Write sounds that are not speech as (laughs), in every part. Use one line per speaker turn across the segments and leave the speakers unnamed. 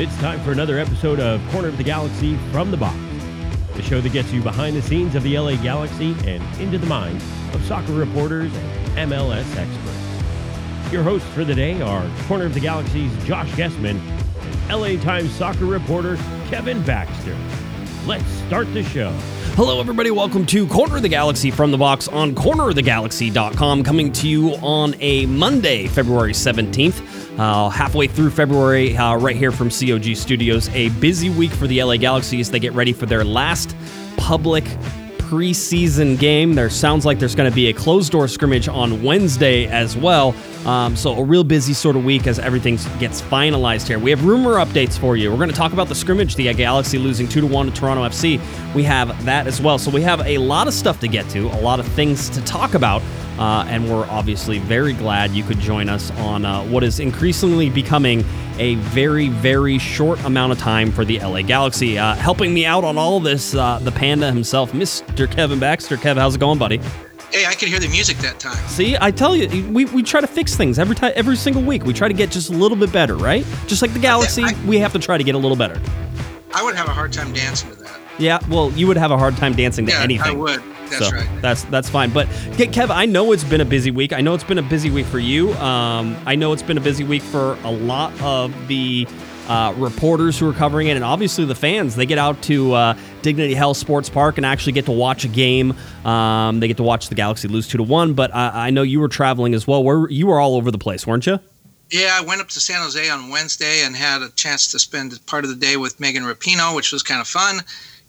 It's time for another episode of Corner of the Galaxy from the Box, the show that gets you behind the scenes of the LA Galaxy and into the minds of soccer reporters and MLS experts. Your hosts for the day are Corner of the Galaxy's Josh Gessman and LA Times soccer reporter Kevin Baxter. Let's start the show.
Hello, everybody. Welcome to Corner of the Galaxy from the box on cornerofthegalaxy.com, coming to you on a Monday, February 17th, uh, halfway through February, uh, right here from COG Studios. A busy week for the LA Galaxy as they get ready for their last public preseason game. There sounds like there's going to be a closed door scrimmage on Wednesday as well. Um, so a real busy sort of week as everything gets finalized here. We have rumor updates for you. We're going to talk about the scrimmage, the Galaxy losing two to one to Toronto FC. We have that as well. So we have a lot of stuff to get to, a lot of things to talk about. Uh, and we're obviously very glad you could join us on uh, what is increasingly becoming a very, very short amount of time for the LA Galaxy. Uh, helping me out on all this, uh, the Panda himself, Mr. Kevin Baxter. Kev, how's it going, buddy?
Hey, I could hear the music that time.
See, I tell you, we, we try to fix things every time, every single week. We try to get just a little bit better, right? Just like the Galaxy, I, we have to try to get a little better.
I would have a hard time dancing to that.
Yeah, well, you would have a hard time dancing to
yeah,
anything. I
would. That's
so
right.
That's that's fine. But Kev, I know it's been a busy week. I know it's been a busy week for you. Um, I know it's been a busy week for a lot of the uh, reporters who are covering it, and obviously the fans. They get out to uh, Dignity Health Sports Park and actually get to watch a game. Um, they get to watch the Galaxy lose two to one. But I, I know you were traveling as well. Where you were all over the place, weren't you?
Yeah, I went up to San Jose on Wednesday and had a chance to spend part of the day with Megan Rapinoe, which was kind of fun,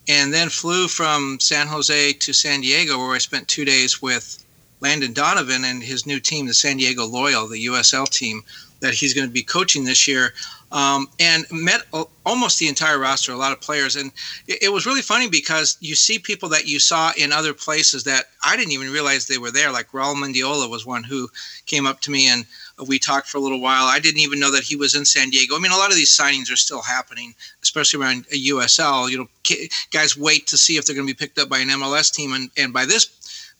and then flew from San Jose to San Diego, where I spent two days with Landon Donovan and his new team, the San Diego Loyal, the USL team that he's going to be coaching this year um, and met almost the entire roster, a lot of players. And it, it, was really funny because you see people that you saw in other places that I didn't even realize they were there. Like Raul Mendiola was one who came up to me and we talked for a little while. I didn't even know that he was in San Diego. I mean, a lot of these signings are still happening, especially around USL. You know, guys wait to see if they're going to be picked up by an MLS team, and, and by this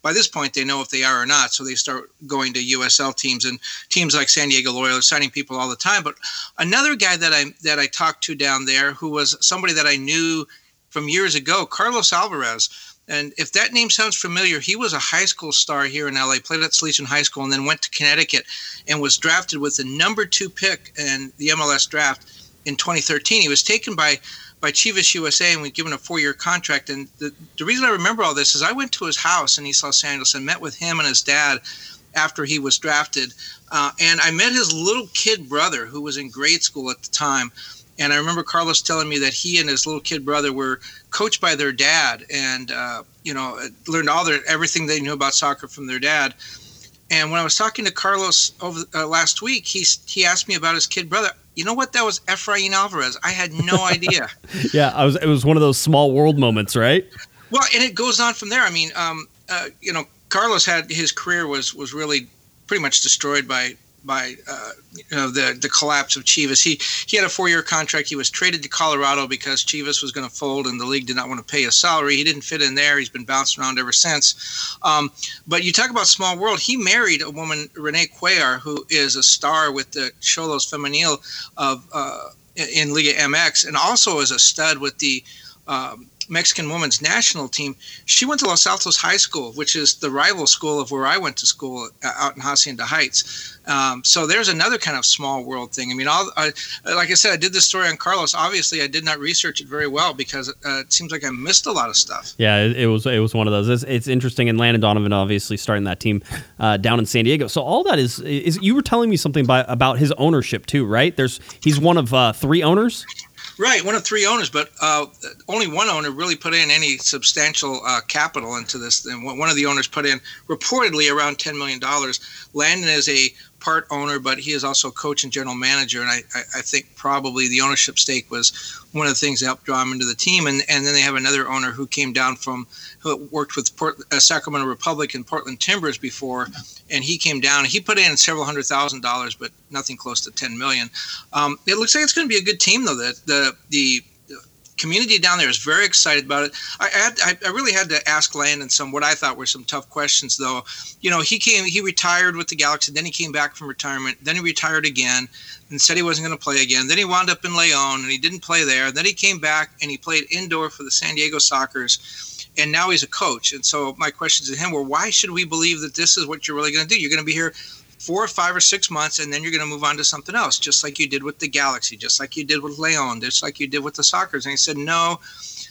by this point they know if they are or not so they start going to usl teams and teams like san diego loyal are signing people all the time but another guy that i that i talked to down there who was somebody that i knew from years ago carlos alvarez and if that name sounds familiar, he was a high school star here in LA, played at Salesian High School, and then went to Connecticut and was drafted with the number two pick in the MLS draft in 2013. He was taken by by Chivas USA and was given a four-year contract. And the, the reason I remember all this is I went to his house in East Los Angeles and met with him and his dad after he was drafted. Uh, and I met his little kid brother who was in grade school at the time. And I remember Carlos telling me that he and his little kid brother were coached by their dad, and uh, you know learned all their everything they knew about soccer from their dad. And when I was talking to Carlos over uh, last week, he he asked me about his kid brother. You know what? That was Efrain Alvarez. I had no (laughs) idea.
yeah, I was. It was one of those small world moments, right?
Well, and it goes on from there. I mean, um, uh, you know, Carlos had his career was was really pretty much destroyed by by uh, you know the the collapse of Chivas. He he had a four year contract. He was traded to Colorado because Chivas was going to fold and the league did not want to pay his salary. He didn't fit in there. He's been bouncing around ever since. Um, but you talk about small world. He married a woman, Renae Cuellar, who is a star with the Xolos Femenil of uh, in Liga MX, and also is a stud with the um, Mexican women's national team, she went to Los Altos High School, which is the rival school of where I went to school uh, out in Hacienda Heights. Um, so there's another kind of small world thing. I mean, all, I, like I said, I did this story on Carlos. Obviously, I did not research it very well because uh, it seems like I missed a lot of stuff.
Yeah, it, it was it was one of those. It's, it's, interesting, and Landon Donovan obviously starting that team uh, down in San Diego. So all that is is you were telling me something by, about his ownership too, right? There's he's one of uh, three owners.
Right, one of three owners, but uh, only one owner really put in any substantial uh, capital into this. And one of the owners put in reportedly around $10 million. Landon is a part owner, but he is also coach and general manager. And I, I, think probably the ownership stake was one of the things that helped draw him into the team. And, and then they have another owner who came down from, who worked with Port, uh, Sacramento Republic and Portland Timbers before. And he came down, he put in several hundred thousand dollars, but nothing close to 10 million. Um, it looks like it's going to be a good team, though. The, the community down there is very excited about it. I, had, I, really had to ask Landon some what I thought were some tough questions, though. You know, he came, he retired with the Galaxy, then he came back from retirement, then he retired again, and said he wasn't going to play again. Then he wound up in Leon, and he didn't play there. Then he came back and he played indoor for the San Diego Sockers, and now he's a coach. And so my questions to him were, why should we believe that this is what you're really going to do? You're going to be here four or five or six months, and then you're going to move on to something else, just like you did with the Galaxy, just like you did with Leon, just like you did with the soccer. And he said, no,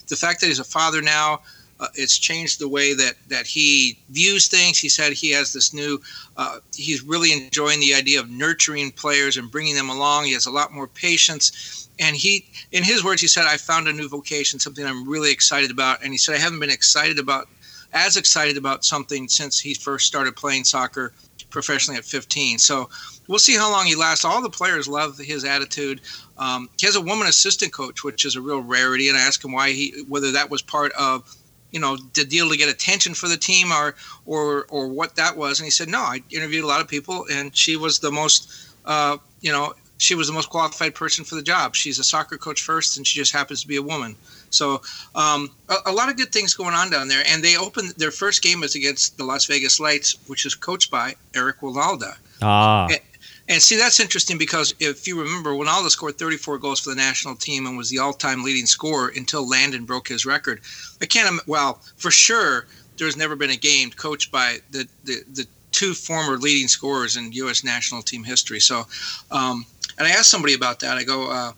the fact that he's a father now, uh, it's changed the way that that he views things. He said he has this new. Uh, he's really enjoying the idea of nurturing players and bringing them along. He has a lot more patience, and he, in his words, he said, "I found a new vocation, something I'm really excited about." And he said, "I haven't been excited about as excited about something since he first started playing soccer professionally at 15. So we'll see how long he lasts. All the players love his attitude. Um, he has a woman assistant coach, which is a real rarity. And I asked him why he, whether that was part of, you know, the deal to get attention for the team or, or, or what that was. And he said, no, I interviewed a lot of people and she was the most, uh, you know, she was the most qualified person for the job. She's a soccer coach first, and she just happens to be a woman. So um, a, a, lot of good things going on down there. And they opened their first game is against the Las Vegas Lights, which is coached by Eric Wynalda.
Ah.
And, and see, that's interesting because if you remember, Wynalda scored 34 goals for the national team and was the all-time leading scorer until Landon broke his record. I can't. Well, for sure, there's never been a game coached by the the, the two former leading scorers in U.S. national team history. So, um, and I asked somebody about that. I go, uh,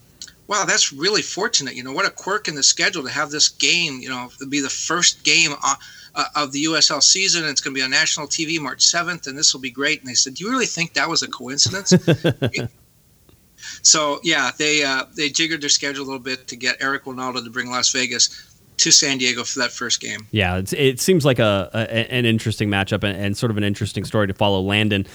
wow, that's really fortunate. You know, what a quirk in the schedule to have this game, you know, be the first game uh, uh, of the USL season. It's going to be on national TV March 7th, and this will be great. And they said, do you really think that was a coincidence? (laughs) so, yeah, they uh, they jiggered their schedule a little bit to get Eric Wynalda to bring Las Vegas to San Diego for that first game.
Yeah, it seems like a, a, an interesting matchup and, and, sort of an interesting story to follow Landon.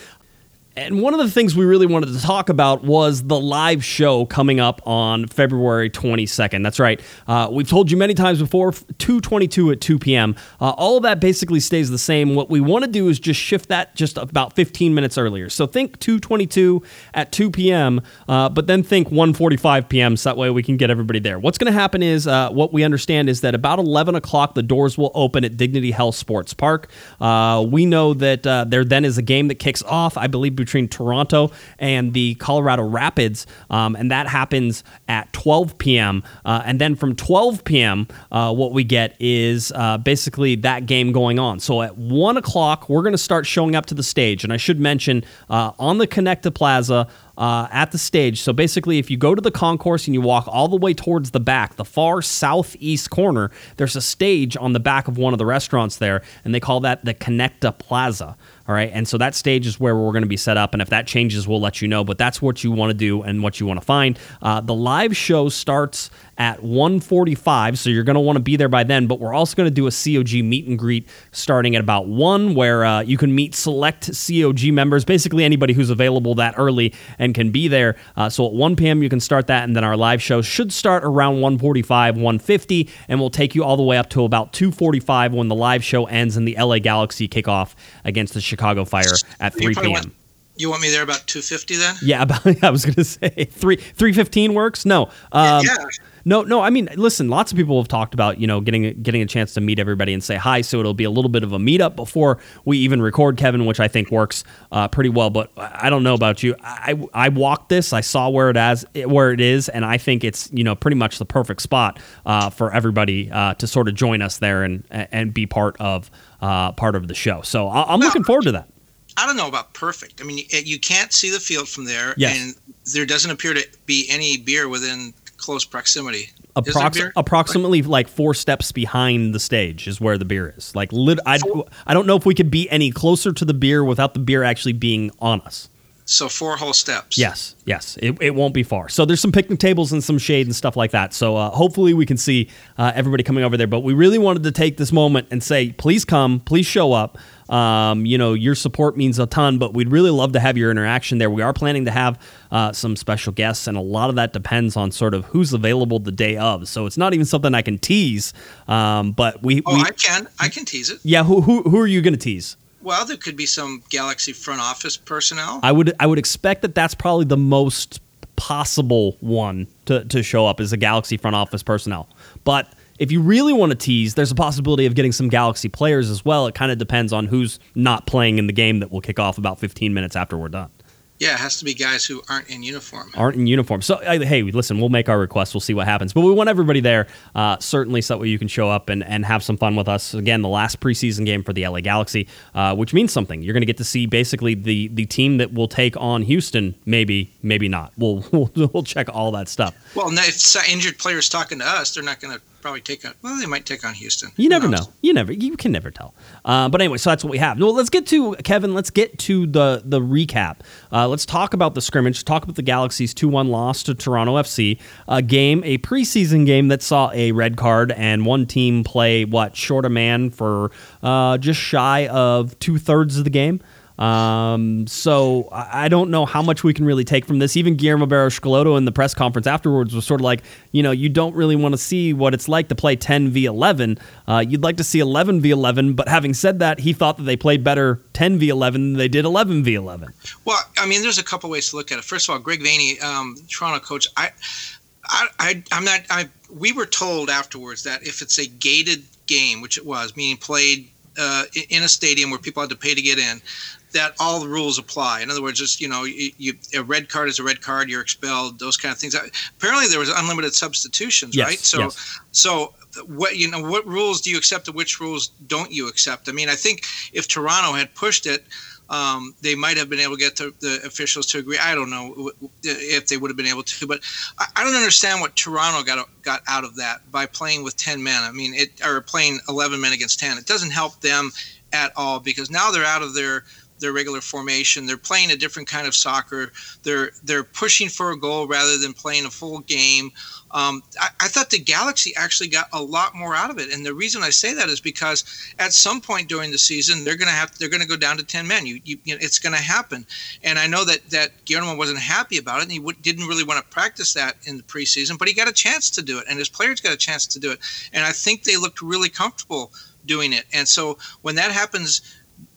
And one of the things we really wanted to talk about was the live show coming up on February 22nd. That's right. Uh, we've told you many times before, 222 at 2 p.m. Uh, all of that basically stays the same. What we want to do is just shift that just about 15 minutes earlier. So think 222 at 2 p.m., uh, but then think 1:45 p.m. so that way we can get everybody there. What's going to happen is uh, what we understand is that about 11 o'clock the doors will open at Dignity Health Sports Park. Uh, we know that uh, there then is a game that kicks off, I believe, between Toronto and the Colorado Rapids, um, and that happens at 12 p.m. Uh, and then from 12 p.m., uh, what we get is uh, basically that game going on. So at one o'clock, we're going to start showing up to the stage, and I should mention uh, on the Connecta Plaza uh, at the stage. So basically, if you go to the concourse and you walk all the way towards the back, the far southeast corner, there's a stage on the back of one of the restaurants there, and they call that the Connecta Plaza. All right. And so that stage is where we're going to be set up. And if that changes, we'll let you know. But that's what you want to do and what you want to find. Uh, the live show starts at 1:45, so you're going to want to be there by then. But we're also going to do a COG meet and greet starting at about one, where uh, you can meet select COG members, basically anybody who's available that early and can be there. Uh, so at 1 p.m. you can start that, and then our live show should start around 1:45, 1:50, and we'll take you all the way up to about 2:45 when the live show ends and the LA Galaxy kick off against the Chicago Fire at 3 p.m.
You want me there about 250 then?
Yeah, (laughs) about, I was going to say 3 315 works. No. Um, yeah. No, no. I mean, listen. Lots of people have talked about you know getting getting a chance to meet everybody and say hi. So it'll be a little bit of a meetup before we even record, Kevin, which I think works uh, pretty well. But I don't know about you. I I walked this. I saw where it as where it is, and I think it's you know pretty much the perfect spot uh, for everybody uh, to sort of join us there and and be part of uh, part of the show. So I'm looking forward to that.
I don't know about perfect. I mean, you can't see the field from there,
yes.
and there doesn't appear to be any beer within close proximity.
Approx- approximately like four steps behind the stage is where the beer is. Like, lit- I, I don't know if we could be any closer to the beer without the beer actually being on us.
So four whole steps.
Yes, yes, it, it won't be far. So there's some picnic tables and some shade and stuff like that. So uh, hopefully we can see uh, everybody coming over there. But we really wanted to take this moment and say, please come, please show up. Um, you know, your support means a ton, but we'd really love to have your interaction there. We are planning to have uh, some special guests, and a lot of that depends on sort of who's available the day of. So it's not even something I can tease. Um, but we,
oh,
we,
I can, I can tease it.
Yeah, who who, who are you going to tease?
Well, there could be some Galaxy front office personnel.
I would I would expect that that's probably the most possible one to, to show up as a Galaxy front office personnel. But if you really want to tease, there's a possibility of getting some Galaxy players as well. It kind of depends on who's not playing in the game that will kick off about 15 minutes after we're done.
Yeah, it has to be guys who aren't in uniform.
Aren't in uniform. So, uh, hey, listen, we'll make our request. We'll see what happens. But we want everybody there, uh, certainly so that you can show up and, and have some fun with us. Again, the last preseason game for the LA Galaxy, uh, which means something. You're going to get to see basically the, the team that will take on Houston, maybe, maybe not. We'll, (laughs) we'll, we'll check all that stuff.
Well, if injured players talking to us, they're not going to probably take on. Well, they might take on Houston.
You never know. You never. You can never tell. Uh, but anyway, so that's what we have. Well, let's get to Kevin. Let's get to the the recap. Uh, let's talk about the scrimmage. Talk about the Galaxy's two one loss to Toronto FC. A game, a preseason game that saw a red card and one team play what short a man for uh, just shy of two thirds of the game. Um, so I don't know how much we can really take from this. Even Guillermo Barros Schelotto in the press conference afterwards was sort of like, you know, you don't really want to see what it's like to play 10 v 11. Uh, you'd like to see 11 v 11, but having said that, he thought that they played better 10 v 11 than they did 11 v 11.
Well, I mean, there's a couple ways to look at it. First of all, Greg Vanney, um, Toronto coach, I, I, I, I'm not. I we were told afterwards that if it's a gated game, which it was, meaning played uh, in a stadium where people had to pay to get in, that all the rules apply. In other words, just you know, you, you, a red card is a red card. You're expelled. Those kind of things. Apparently, there was unlimited substitutions,
yes,
right? So,
yes.
so what you know, what rules do you accept and which rules don't you accept? I mean, I think if Toronto had pushed it. Um, they might have been able to get the, the, officials to agree. I don't know if they would have been able to, but I, I, don't understand what Toronto got got out of that by playing with ten men. I mean, it or playing eleven men against ten. It doesn't help them at all because now they're out of their their regular formation. They're playing a different kind of soccer. They're they're pushing for a goal rather than playing a full game. Um, I, I, thought the Galaxy actually got a lot more out of it, and the reason I say that is because at some point during the season they're going to have they're going to go down to ten men. You, you, you know, it's going to happen, and I know that that Guillermo wasn't happy about it, and he w- didn't really want to practice that in the preseason, but he got a chance to do it, and his players got a chance to do it, and I think they looked really comfortable doing it. And so when that happens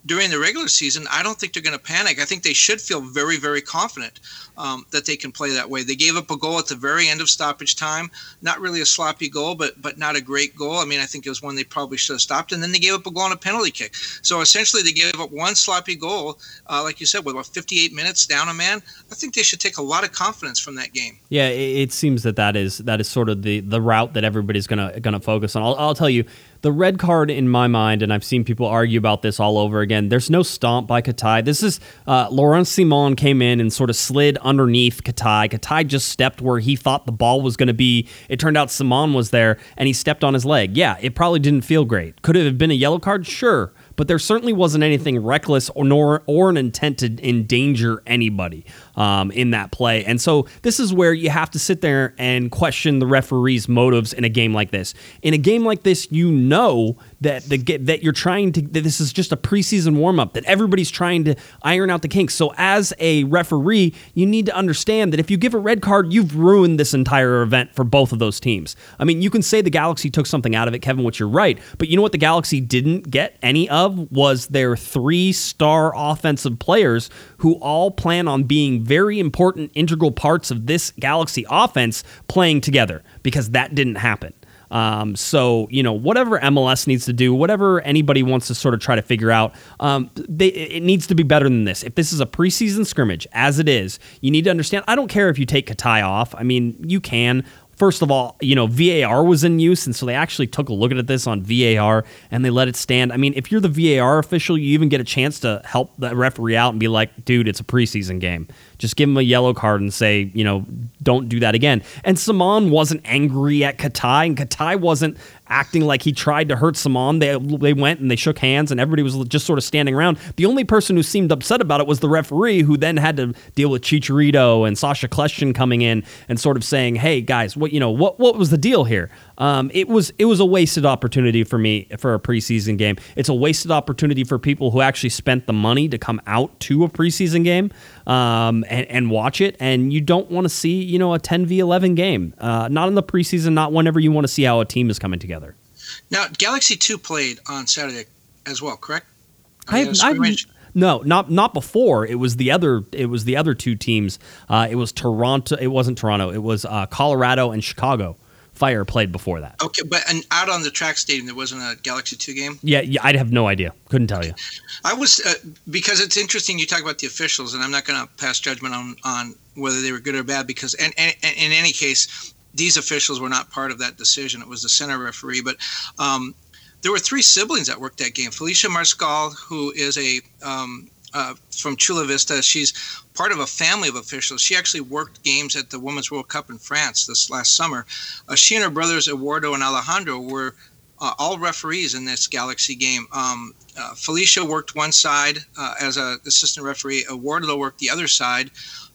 during the regular season, I don't think they're going to panic. I think they should feel very, very confident um, that they can play that way. They gave up a goal at the very end of stoppage time, not really a sloppy goal, but but not a great goal. I mean, I think it was one they probably should have stopped, and then they gave up a goal on a penalty kick. So essentially, they gave up one sloppy goal, uh, like you said, with about 58 minutes down a man. I think they should take a lot of confidence from that game.
Yeah, it, seems that that is that is sort of the the route that everybody's gonna gonna focus on. I'll, I'll tell you the red card in my mind, and I've seen people argue about this all over again. There's no stomp by Katai. This is uh, Laurent Ciman came in and sort of slid underneath Katai. Katai just stepped where he thought the ball was going to be. It turned out Ciman was there, and he stepped on his leg. Yeah, it probably didn't feel great. Could it have been a yellow card? Sure but there certainly wasn't anything reckless or nor or an intent to endanger anybody um, in that play. And so this is where you have to sit there and question the referee's motives in a game like this. In a game like this, you know that the that you're trying to that this is just a preseason warm up that everybody's trying to iron out the kinks. So as a referee, you need to understand that if you give a red card, you've ruined this entire event for both of those teams. I mean, you can say the Galaxy took something out of it, Kevin, which you're right, but you know what the Galaxy didn't get any of was their three-star offensive players who all plan on being very important integral parts of this Galaxy offense playing together because that didn't happen. Um, so you know whatever MLS needs to do, whatever anybody wants to sort of try to figure out, um, they, it needs to be better than this. If this is a preseason scrimmage, as it is, you need to understand. I don't care if you take Katai off. I mean, you can first of all, you know, VAR was in use, and so they actually took a look at this on VAR and they let it stand. I mean, if you're the VAR official, you even get a chance to help the referee out and be like, dude, it's a preseason game. Just give him a yellow card and say, you know, don't do that again. And Ciman wasn't angry at Katai, and Katai wasn't acting like he tried to hurt Ciman. They they went and they shook hands, and everybody was just sort of standing around. The only person who seemed upset about it was the referee, who then had to deal with Chicharito and Sacha Kljestan coming in and sort of saying, "Hey guys, what you know, what what was the deal here?" Um, it was it was a wasted opportunity for me for a preseason game. It's a wasted opportunity for people who actually spent the money to come out to a preseason game um, and, and, watch it. And you don't want to see you know a 10 v 11 game, uh, not in the preseason, not whenever you want to see how a team is coming together.
Now, Galaxy Two played on Saturday as well, correct?
I, I, No, not not before. It was the other. It was the other two teams. Uh, it was Toronto. It wasn't Toronto. It was uh, Colorado and Chicago. Fire played before that.
Okay, but and out on the track stadium, there wasn't a Galaxy Two game.
Yeah, yeah I'd have no idea. Couldn't tell you.
I was uh, because it's interesting. You talk about the officials, and I'm not going to pass judgment on on whether they were good or bad because, and, and, and in any case, these officials were not part of that decision. It was the center referee, but. Um, there were three siblings that worked that game. Felisha Mariscal, who is a um, uh, from Chula Vista. She's part of a family of officials. She actually worked games at the Women's World Cup in France this last summer. Uh, she and her brothers Eduardo and Alejandro were uh, all referees in this Galaxy game. Um, uh, Felisha worked one side uh, as an assistant referee. Eduardo worked the other side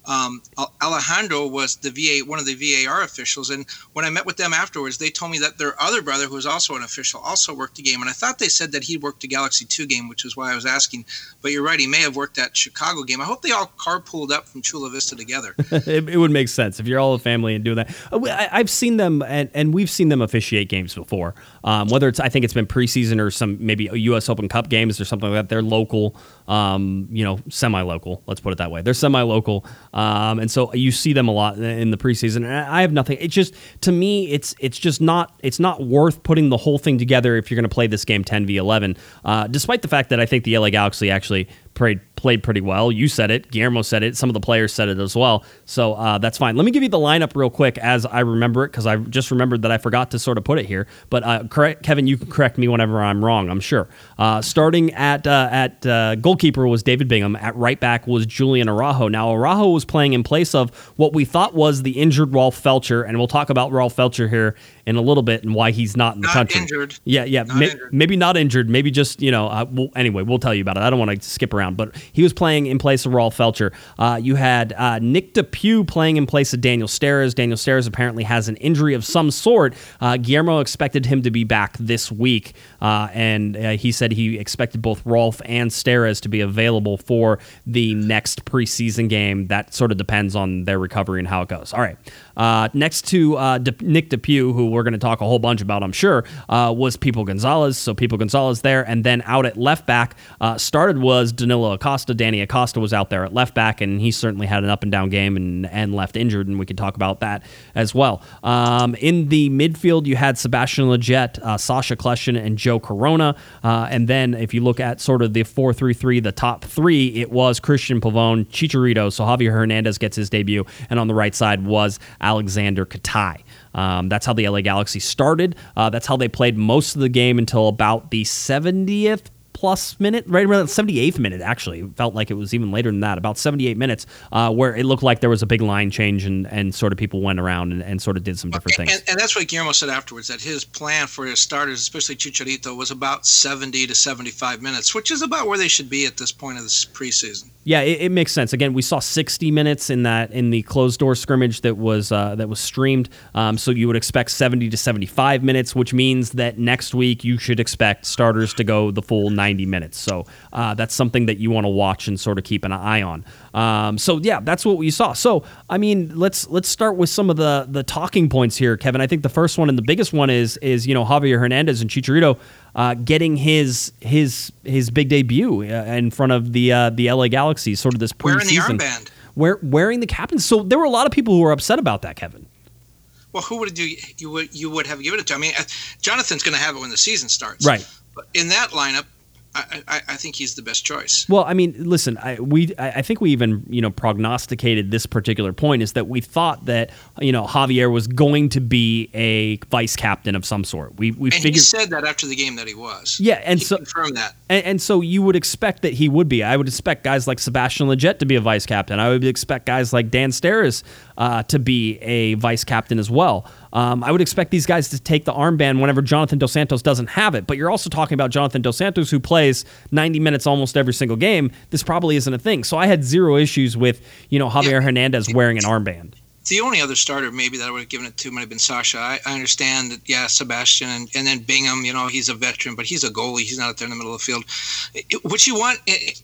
um, Alejandro was the VA, one of the VAR officials, and when I met with them afterwards, they told me that their other brother, who was also an official, also worked the game. And I thought they said that he worked the Galaxy Two game, which is why I was asking. But you're right, he may have worked that Chicago game. I hope they all carpooled up from Chula Vista together. (laughs)
it, it, would make sense if you're all a family and doing that. Uh, I, have seen them, and, and, we've seen them officiate games before. Um, whether it's, I think it's been preseason or some maybe U.S. Open Cup games or something like that. They're local, um, you know, semi-local. Let's put it that way. They're semi-local. Um, and so you see them a lot in the preseason. And I have nothing. It's just to me, it's it's just not it's not worth putting the whole thing together if you're going to play this game 10 v 11. Uh, despite the fact that I think the LA Galaxy actually played played pretty well. You said it. Guillermo said it. Some of the players said it as well. So uh, that's fine. Let me give you the lineup real quick as I remember it because I just remembered that I forgot to sort of put it here. But uh, correct, Kevin, you can correct me whenever I'm wrong. I'm sure. Uh, starting at uh, at uh, goalkeeper was David Bingham. At right back was Julian Araujo. Now Araujo was playing in place of what we thought was the injured Rolf Feltscher, and we'll talk about Rolf Feltscher here in a little bit and why he's not in the
not
country.
Injured.
Yeah, yeah,
not injured.
maybe not injured. Maybe just you know. Uh, we'll, anyway, we'll tell you about it. I don't want to skip around, but he was playing in place of Rolf Feltscher. Uh, you had uh, Nick DePuy playing in place of Daniel Steres. Daniel Steres apparently has an injury of some sort. Uh, Guillermo expected him to be back this week, uh, and uh, he said he expected both Rolf and Steres to be available for the next preseason game. That sort of depends on their recovery and how it goes. All right. Uh, next to uh, De- Nick DePuy, who we're going to talk a whole bunch about, I'm sure, uh, was Pipo Gonzalez. So Pipo Gonzalez there, and then out at left back uh, started was Danilo Acosta. Danny Acosta was out there at left back, and he certainly had an up and down game and, and left injured, and we could talk about that as well. Um, in the midfield, you had Sebastian Lletget, uh, Sacha Kljestan, and Joe Corona. Uh, and then if you look at sort of the 4 3 3, the top three, it was Christian Pavón, Chicharito. So Javier Hernandez gets his debut, and on the right side was Aleksandar Katai. Um, that's how the LA Galaxy started. Uh, that's how they played most of the game until about the 70th plus minute, right around the 78th minute, actually. It felt like it was even later than that, about 78 minutes, uh, where it looked like there was a big line change and, and sort of people went around and, and sort of did some different things.
And, and, that's what Guillermo said afterwards, that his plan for his starters, especially Chicharito, was about 70 to 75 minutes, which is about where they should be at this point of this preseason.
Yeah, it, it makes sense. Again, we saw 60 minutes in that in the closed door scrimmage that was uh, that was streamed. Um, so you would expect 70 to 75 minutes, which means that next week you should expect starters to go the full 90 90 minutes. So uh, that's something that you want to watch and sort of keep an eye on. Um, so yeah, that's what we saw. So I mean, let's let's start with some of the the talking points here, Kevin. I think the first one and the biggest one is is you know Javier Hernandez and Chicharito. Uh, getting his his his big debut uh, in front of the uh, the LA Galaxy, sort of this preseason.
Wearing the armband.
Wear, wearing the captain. So there were a lot of people who were upset about that, Kevin.
Well, who would you you would you would have given it to? I mean, uh, Jonathan's going to have it when the season starts,
right?
But in that lineup, I, I, I, think he's the best choice.
Well, I mean, listen, I, we I think we even you know prognosticated this particular point is that we thought that you know Javier was going to be a vice captain of some sort. We we
and
figured
he said that after the game that he was.
Yeah, and
he
so
confirmed that.
And, and, so you would expect that he would be. I would expect guys like Sebastian Lletget to be a vice captain. I would expect guys like Dan Steres uh, to be a vice captain as well. Um, I would expect these guys to take the armband whenever Jonathan Dos Santos doesn't have it. But you're also talking about Jonathan Dos Santos, who plays 90 minutes almost every single game. This probably isn't a thing. So I had zero issues with you know Javier yeah, Hernandez wearing an armband.
The only other starter maybe that I would have given it to might have been Sacha. I, I understand that, yeah, Sebastian and, and, then Bingham, you know, he's a veteran, but he's a goalie. He's not out there in the middle of the field. What you want,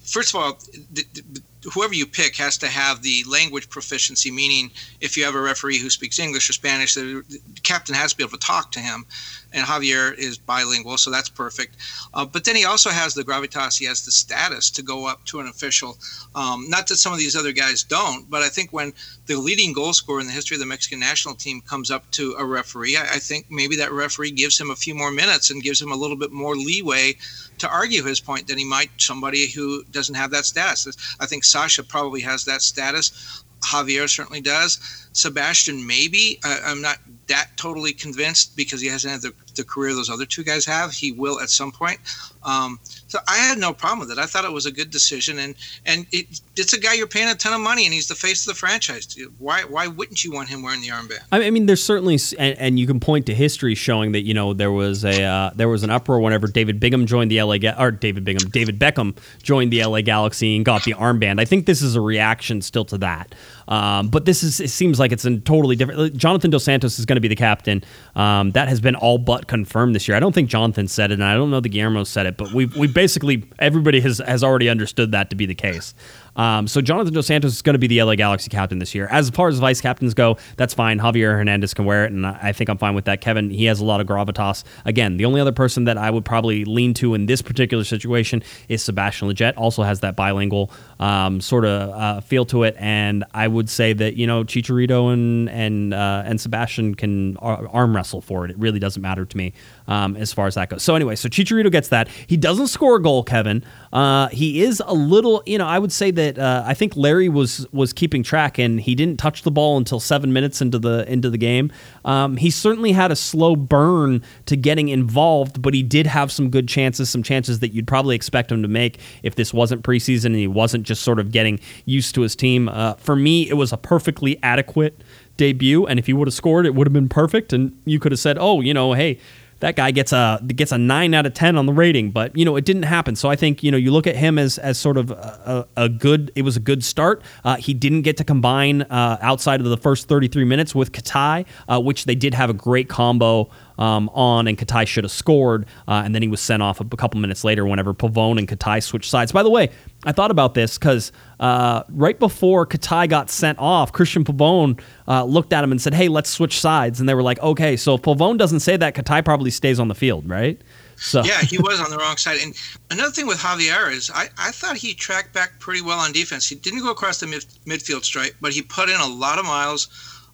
first of all, the, the, whoever you pick has to have the language proficiency, meaning if you have a referee who speaks English or Spanish, the captain has to be able to talk to him and Javier is bilingual, so that's perfect. Uh, but then he also has the gravitas, he has the status to go up to an official. Um, not that some of these other guys don't, but I think when the leading goal scorer in the history of the Mexican national team comes up to a referee, I, I think maybe that referee gives him a few more minutes and gives him a little bit more leeway to argue his point than he might somebody who doesn't have that status. I think Sacha probably has that status. Javier certainly does. Sebastian, maybe. I, am not that totally convinced because he hasn't had the, the career those other two guys have. He will at some point. Um, so I had no problem with it. I thought it was a good decision, and and it, it's a guy you're paying a ton of money, and he's the face of the franchise. Why why wouldn't you want him wearing the armband?
I mean, there's certainly, and, and you can point to history showing that you know there was a uh, there was an uproar whenever David Bingham joined the LA or David Bingham, David Beckham joined the LA Galaxy and got the armband. I think this is a reaction still to that. Um, but this is it seems like it's a totally different. Jonathan Dos Santos is going to be the captain. Um, that has been all but confirmed this year. I don't think Jonathan said it, and I don't know that Guillermo said it, but we we basically everybody has has already understood that to be the case. Um, so Jonathan Dos Santos is going to be the LA Galaxy captain this year. As far as vice captains go, that's fine. Javier Hernandez can wear it, and I think I'm fine with that. Kevin, he has a lot of gravitas. Again, the only other person that I would probably lean to in this particular situation is Sebastian Lletget. Also has that bilingual um, sort of uh, feel to it, and I would say that you know Chicharito and and uh, and Sebastian can arm wrestle for it. It really doesn't matter to me um, as far as that goes. So anyway, so Chicharito gets that. He doesn't score a goal, Kevin. Uh, he is a little, you know, I would say that uh, I think Larry was was keeping track, and he didn't touch the ball until seven minutes into the into the game. Um, he certainly had a slow burn to getting involved, but he did have some good chances, some chances that you'd probably expect him to make if this wasn't preseason and he wasn't just sort of getting used to his team. Uh, for me, it was a perfectly adequate debut, and if he would have scored, it would have been perfect, and you could have said, "Oh, you know, hey." That guy gets a gets a nine out of ten on the rating. But you know, it didn't happen. So I think you know you look at him as as sort of a, a good. It was a good start. Uh, he didn't get to combine uh, outside of the first 33 minutes with Katai, uh, which they did have a great combo um, on, and Katai should have scored. Uh, and then he was sent off a couple minutes later whenever Pavón and Katai switched sides. By the way, I thought about this because uh, right before Katai got sent off, Christian Pavón uh, looked at him and said, "Hey, let's switch sides." And they were like, "Okay." So if Pavón doesn't say that, Katai probably stays on the field, right?
So yeah, he (laughs) was on the wrong side. And another thing with Javier is I, I thought he tracked back pretty well on defense. He didn't go across the mid, midfield stripe, but he put in a lot of miles.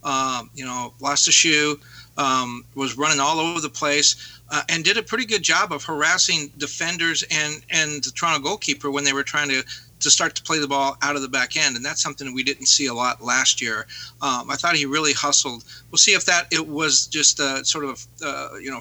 Um, you know, lost a shoe um, was running all over the place, uh, and did a pretty good job of harassing defenders and and the Toronto goalkeeper when they were trying to to start to play the ball out of the back end, and that's something we didn't see a lot last year. Um, I thought he really hustled. We'll see if that it was just a sort of uh, you know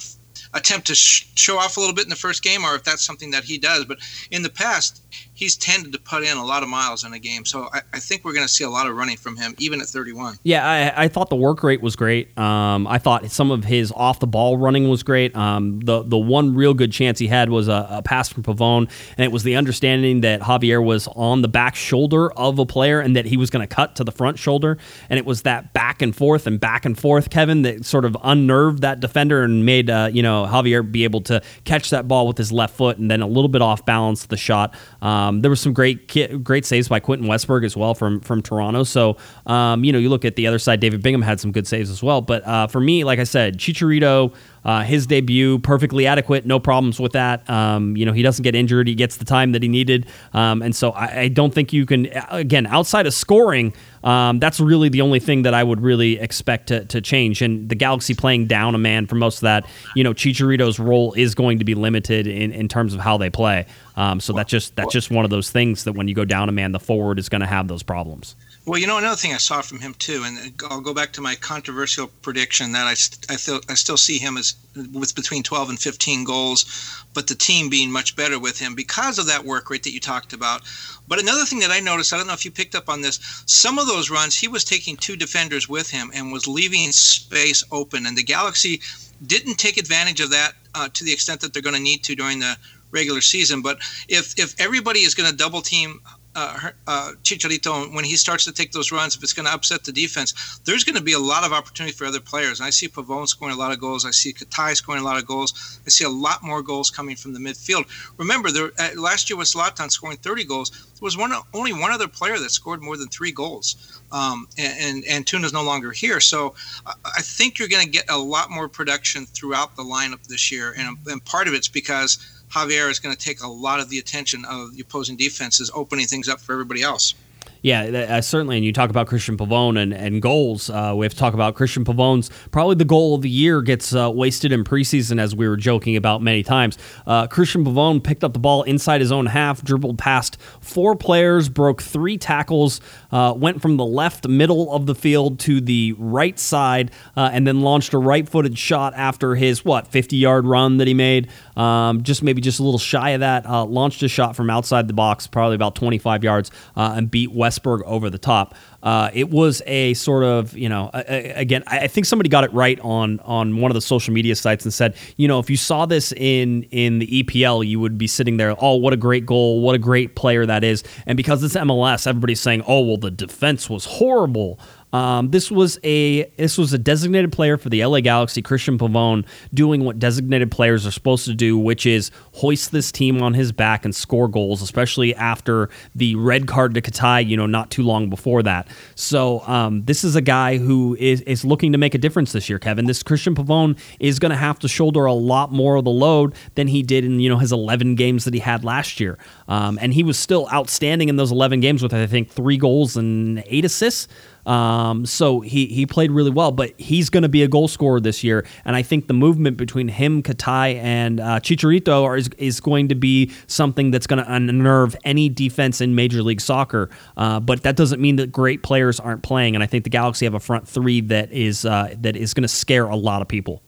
attempt to sh- show off a little bit in the first game, or if that's something that he does. But in the past, he's tended to put in a lot of miles in a game. So I, I think we're going to see a lot of running from him, even at 31.
Yeah, I, I thought the work rate was great. Um, I thought some of his off the ball running was great. Um, the the one real good chance he had was a, a, pass from Pavón, and it was the understanding that Javier was on the back shoulder of a player and that he was going to cut to the front shoulder, and it was that back and forth and back and forth, Kevin, that sort of unnerved that defender and made uh, you know Javier be able to catch that ball with his left foot and then a little bit off balance the shot. Um, there was some great great saves by Quentin Westberg as well from from Toronto. So um, you know, you look at the other side. David Bingham had some good saves as well. But uh, for me, like I said, Chicharito. Uh, his debut perfectly adequate, no problems with that. Um, you know, he doesn't get injured; he gets the time that he needed, um, and so I, I, don't think you can. Again, outside of scoring, um, that's really the only thing that I would really expect to, to change. And the Galaxy playing down a man for most of that, you know, Chicharito's role is going to be limited in, in terms of how they play. Um, so that's just that's just one of those things that when you go down a man, the forward is going to have those problems.
Well, you know, another thing I saw from him too, and I'll go back to my controversial prediction that I, I, feel, I still see him as with between 12 and 15 goals, but the team being much better with him because of that work rate that you talked about. But another thing that I noticed, I don't know if you picked up on this, some of those runs, he was taking two defenders with him and was leaving space open. And the Galaxy didn't take advantage of that uh, to the extent that they're going to need to during the regular season. But if, if everybody is going to double team uh, uh, Chicharito, when he starts to take those runs, if it's going to upset the defense, there's going to be a lot of opportunity for other players. And I see Pavón scoring a lot of goals. I see Katai scoring a lot of goals. I see a lot more goals coming from the midfield. Remember, there, uh, last year with Zlatan scoring 30 goals, there was one only one other player that scored more than three goals. Um, and, and Antuna's no longer here. So I think you're going to get a lot more production throughout the lineup this year. And, and part of it's because – Javier is going to take a lot of the attention of the opposing defenses, opening things up for everybody else.
Yeah, uh, certainly. And you talk about Christian Pavón and, and goals. Uh, we have to talk about Christian Pavón's probably the goal of the year gets uh, wasted in preseason, as we were joking about many times. Uh, Cristian Pavon picked up the ball inside his own half, dribbled past four players, broke three tackles, uh, went from the left middle of the field to the right side, uh, and then launched a right footed shot after his, what, 50 yard run that he made. Um, just maybe just a little shy of that. launched a shot from outside the box, probably about 25 yards, and beat West. Westberg over the top. Uh, it was a sort of, you know, again, I think somebody got it right on on one of the social media sites and said, you know, if you saw this in in the EPL, you would be sitting there, oh, what a great goal, what a great player that is. And because it's MLS, everybody's saying, oh, well, the defense was horrible. Um, this was a this was a designated player for the LA Galaxy, Christian Pavón, doing what designated players are supposed to do, which is hoist this team on his back and score goals, especially after the red card to Katai, you know, not too long before that. So um, this is a guy who is, is looking to make a difference this year, Kevin. This Christian Pavone is going to have to shoulder a lot more of the load than he did in you know his 11 games that he had last year, um, and he was still outstanding in those 11 games with I think three goals and eight assists. Um, so he he played really well, but he's going to be a goal scorer this year, and I think the movement between him, Katai, and uh, Chicharito are, is is going to be something that's going to unnerve any defense in Major League Soccer. Uh, but that doesn't mean that great players aren't playing, and I think the Galaxy have a front three that is uh, that is going to scare a lot of people.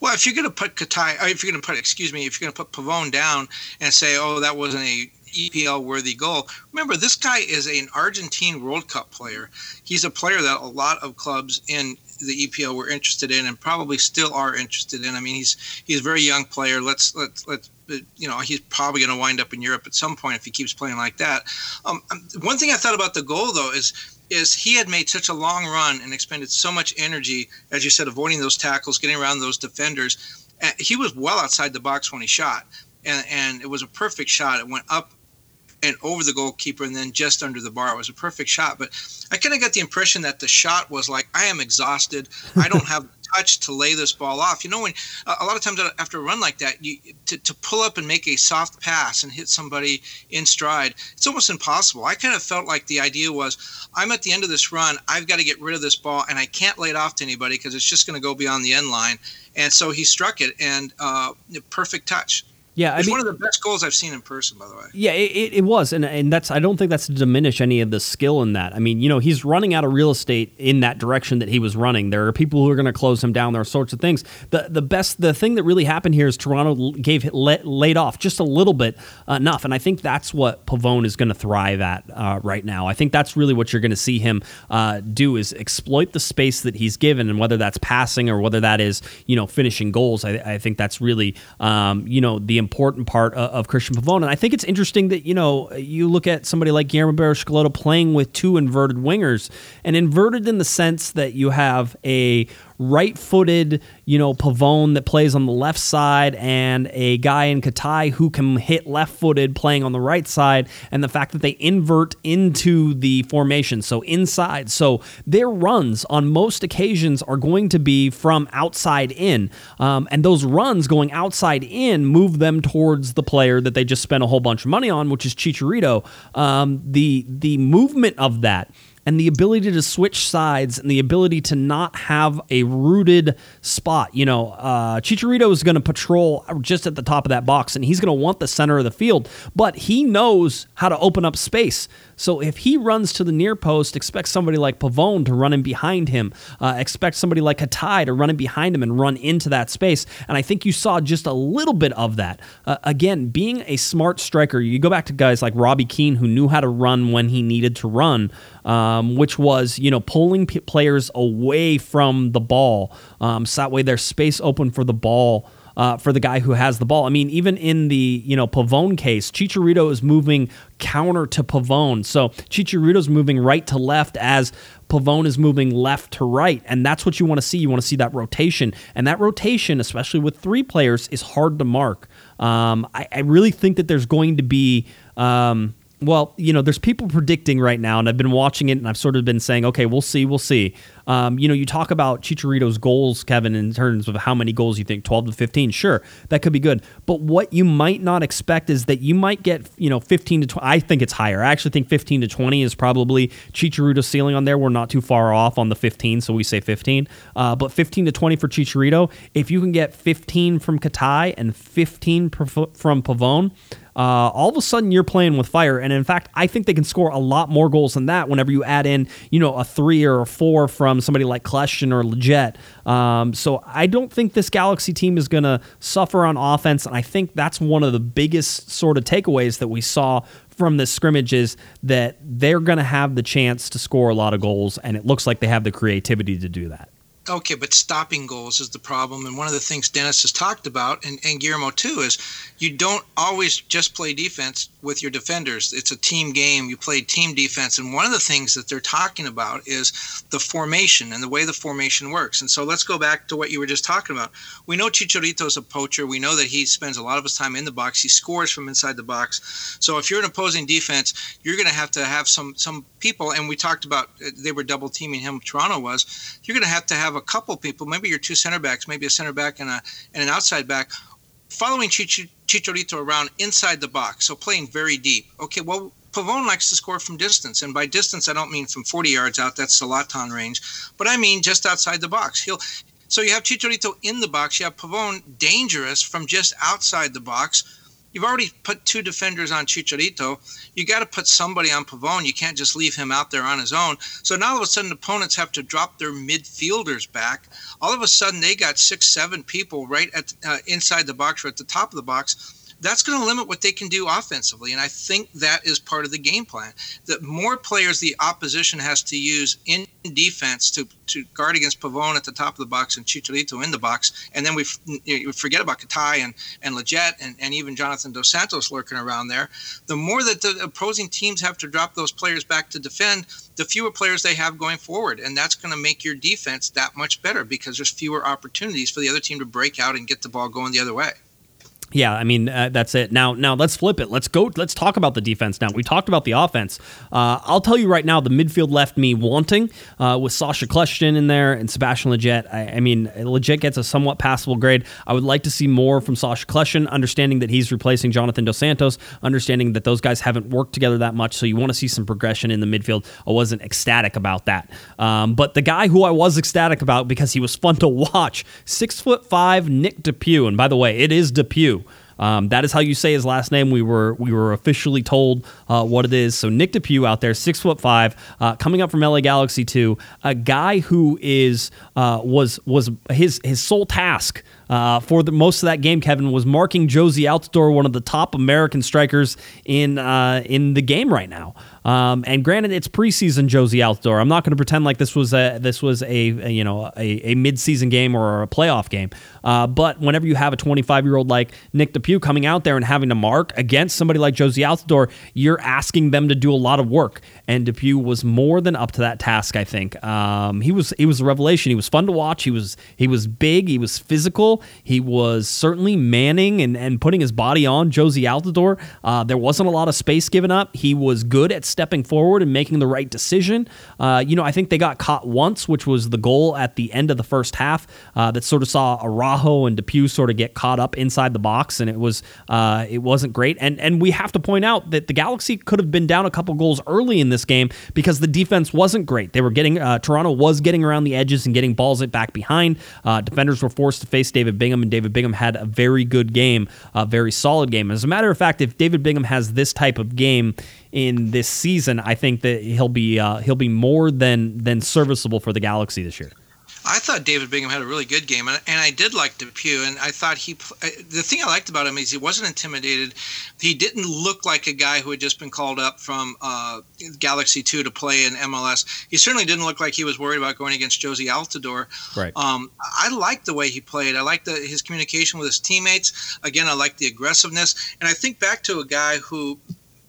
Well, if you're going to put Katai, if you're going to put, excuse me, if you're going to put Pavón down and say, oh, that wasn't a EPL worthy goal. Remember, this guy is an Argentine World Cup player. He's a player that a lot of clubs in the EPL were interested in and probably still are interested in. I mean, he's he's a very young player. Let's let's let's you know he's probably going to wind up in Europe at some point if he keeps playing like that. Um, um, one thing I thought about the goal though is is he had made such a long run and expended so much energy, as you said, avoiding those tackles, getting around those defenders. He was well outside the box when he shot, and and it was a perfect shot. It went up and over the goalkeeper and then just under the bar. It was a perfect shot. But I kind of got the impression that the shot was like, I am exhausted. I don't (laughs) have touch to lay this ball off. You know, when a lot of times after a run like that, you to, to pull up and make a soft pass and hit somebody in stride, it's almost impossible. I kind of felt like the idea was, I'm at the end of this run. I've got to get rid of this ball, and I can't lay it off to anybody because it's just going to go beyond the end line. And so he struck it, and uh, perfect touch.
Yeah,
I it's mean, one of the best goals I've seen in person, by the way.
Yeah, it, it was, and and that's I don't think that's to diminish any of the skill in that. I mean, you know, he's running out of real estate in that direction that he was running. There are people who are going to close him down. There are sorts of things. The the best the thing that really happened here is Toronto gave let, laid off just a little bit enough, and I think that's what Pavón is going to thrive at uh, right now. I think that's really what you're going to see him uh, do is exploit the space that he's given, and whether that's passing or whether that is you know finishing goals. I, I think that's really um, you know the important part of, of Cristian Pavon. And I think it's interesting that, you know, you look at somebody like Guillermo Barros playing with two inverted wingers, and inverted in the sense that you have a right footed, you know, Pavón that plays on the left side and a guy in Katai who can hit left footed playing on the right side, and the fact that they invert into the formation, so inside. So their runs on most occasions are going to be from outside in. Um, and those runs going outside in move them towards the player that they just spent a whole bunch of money on, which is Chicharito. Um, the the movement of that and the ability to switch sides and the ability to not have a rooted spot. You know, uh, Chicharito is going to patrol just at the top of that box, and he's going to want the center of the field, but he knows how to open up space. So if he runs to the near post, expect somebody like Pavón to run in behind him. Uh, expect somebody like Katai to run in behind him and run into that space. And I think you saw just a little bit of that. Uh, again, being a smart striker, you go back to guys like Robbie Keane who knew how to run when he needed to run um, which was you know pulling p- players away from the ball, um, so that way there's space open for the ball. Uh, for the guy who has the ball. I mean, even in the you know Pavón case, Chicharito is moving counter to Pavón, so Chicharito's moving right to left as Pavón is moving left to right, and that's what you want to see. You want to see that rotation, and that rotation, especially with three players, is hard to mark. Um, I, I, really think that there's going to be. Um, well, you know, there's people predicting right now, and I've been watching it, and I've sort of been saying, okay, we'll see, we'll see. Um, you know, you talk about Chicharito's goals, Kevin, in terms of how many goals you think, 12 to 15. Sure, that could be good. But what you might not expect is that you might get, you know, 15 to 20. I think it's higher. I actually think 15 to 20 is probably Chicharito's ceiling on there. We're not too far off on the 15, so we say 15. Uh, but 15 to 20 for Chicharito. If you can get 15 from Katai and 15 from Pavón, uh, all of a sudden you're playing with fire. And in fact, I think they can score a lot more goals than that whenever you add in, you know, a three or a four from somebody like Kljestan or Lletget. Um, so I don't think this Galaxy team is going to suffer on offense. And I think that's one of the biggest sort of takeaways that we saw from this scrimmage is that they're going to have the chance to score a lot of goals. And it looks like they have the creativity to do that.
Okay, but stopping goals is the problem. And one of the things Dennis has talked about, and, and Guillermo too, is you don't always just play defense with your defenders. It's a team game. You play team defense. And one of the things that they're talking about is the formation and the way the formation works. And so let's go back to what you were just talking about. We know Chicharito is a poacher. We know that he spends a lot of his time in the box. He scores from inside the box. So if you're an opposing defense, you're going to have to have some some people. And we talked about uh, they were double teaming him. Toronto was. You're going to have to have a couple people, maybe your two center backs, maybe a center back and a and an outside back, following Chicharito around inside the box, so playing very deep. Okay, well, Pavón likes to score from distance, and by distance I don't mean from 40 yards out. That's Zlatan range, but I mean just outside the box. He'll so you have Chicharito in the box. You have Pavón dangerous from just outside the box You've already put two defenders on Chicharito. You got to put somebody on Pavón. You can't just leave him out there on his own. So now all of a sudden, opponents have to drop their midfielders back. All of a sudden, they got six, seven people right at uh, inside the box or at the top of the box that's going to limit what they can do offensively. And I think that is part of the game plan. That more players the opposition has to use in defense to, to guard against Pavón at the top of the box and Chicharito in the box. And then we, we forget about Katai and, and Lletget and, and even Jonathan Dos Santos lurking around there. The more that the opposing teams have to drop those players back to defend, the fewer players they have going forward. And that's going to make your defense that much better because there's fewer opportunities for the other team to break out and get the ball going the other way.
Yeah, I mean uh, that's it. Now, now let's flip it. Let's go. Let's talk about the defense. Now we talked about the offense. Uh, I'll tell you right now, the midfield left me wanting uh, with Sacha Kljestan in there and Sebastian Lletget. I, I, mean, Lletget gets a somewhat passable grade. I would like to see more from Sacha Kljestan, understanding that he's replacing Jonathan Dos Santos, understanding that those guys haven't worked together that much. So you want to see some progression in the midfield. I wasn't ecstatic about that, um, but the guy who I was ecstatic about because he was fun to watch, six foot five Nick DePuy, and by the way, it is DePuy. Um, that is how you say his last name. We were we were officially told uh, what it is. So Nick DePuy out there, six foot five, uh, coming up from LA Galaxy two, a guy who is uh, was was his his sole task uh, for the most of that game, Kevin was marking Jozy Altidore, one of the top American strikers in uh, in the game right now. Um, and granted, it's preseason Jozy Altidore. I'm not going to pretend like this was a this was a, a you know a, a midseason game or a playoff game. Uh, but whenever you have a 25 year old like Nick DePuy coming out there and having to mark against somebody like Jozy Altidore, you're asking them to do a lot of work. And DePuy was more than up to that task. I think um, he was he was a revelation. He was fun to watch. He was he was big. He was physical. He was certainly manning and, and putting his body on Jozy Altidore. Uh, there wasn't a lot of space given up. He was good at stepping forward and making the right decision. Uh, you know, I think they got caught once, which was the goal at the end of the first half uh, that sort of saw Araujo and DePuy sort of get caught up inside the box, and it was uh, it wasn't great. And and we have to point out that the Galaxy could have been down a couple goals early in this game because the defense wasn't great. They were getting uh, Toronto was getting around the edges and getting balls back behind. Uh, defenders were forced to face David Bingham, and David Bingham had a very good game, a very solid game. As a matter of fact, if David Bingham has this type of game in this season, I think that he'll be uh, he'll be more than than serviceable for the Galaxy this year.
I thought David Bingham had a really good game, and, and I did like DePuy. And I thought he, the thing I liked about him is he wasn't intimidated. He didn't look like a guy who had just been called up from uh, Galaxy Two to play in MLS. He certainly didn't look like he was worried about going against Jozy Altidore.
Right.
Um, I liked the way he played. I liked the, his communication with his teammates. Again, I liked the aggressiveness, and I think back to a guy who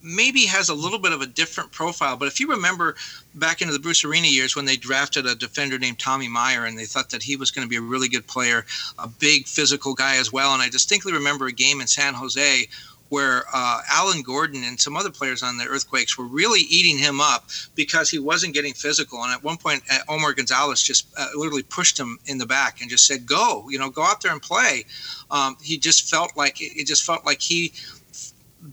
maybe has a little bit of a different profile. But if you remember back into the Bruce Arena years when they drafted a defender named Tommy Meyer and they thought that he was going to be a really good player, a big physical guy as well. And I distinctly remember a game in San Jose where uh, Alan Gordon and some other players on the Earthquakes were really eating him up because he wasn't getting physical. And at one point, uh, Omar Gonzalez just uh, literally pushed him in the back and just said, "Go, you know, go out there and play." Um, he just felt like it just felt like he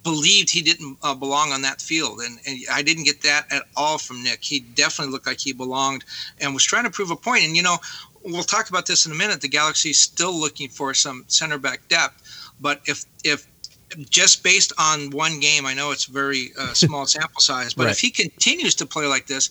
believed he didn't uh, belong on that field. And, and, I didn't get that at all from Nick. He definitely looked like he belonged and was trying to prove a point. And, you know, we'll talk about this in a minute. The Galaxy is still looking for some center back depth. But if, if, just based on one game, I know it's very uh, small (laughs) sample size, but right. if he continues to play like this,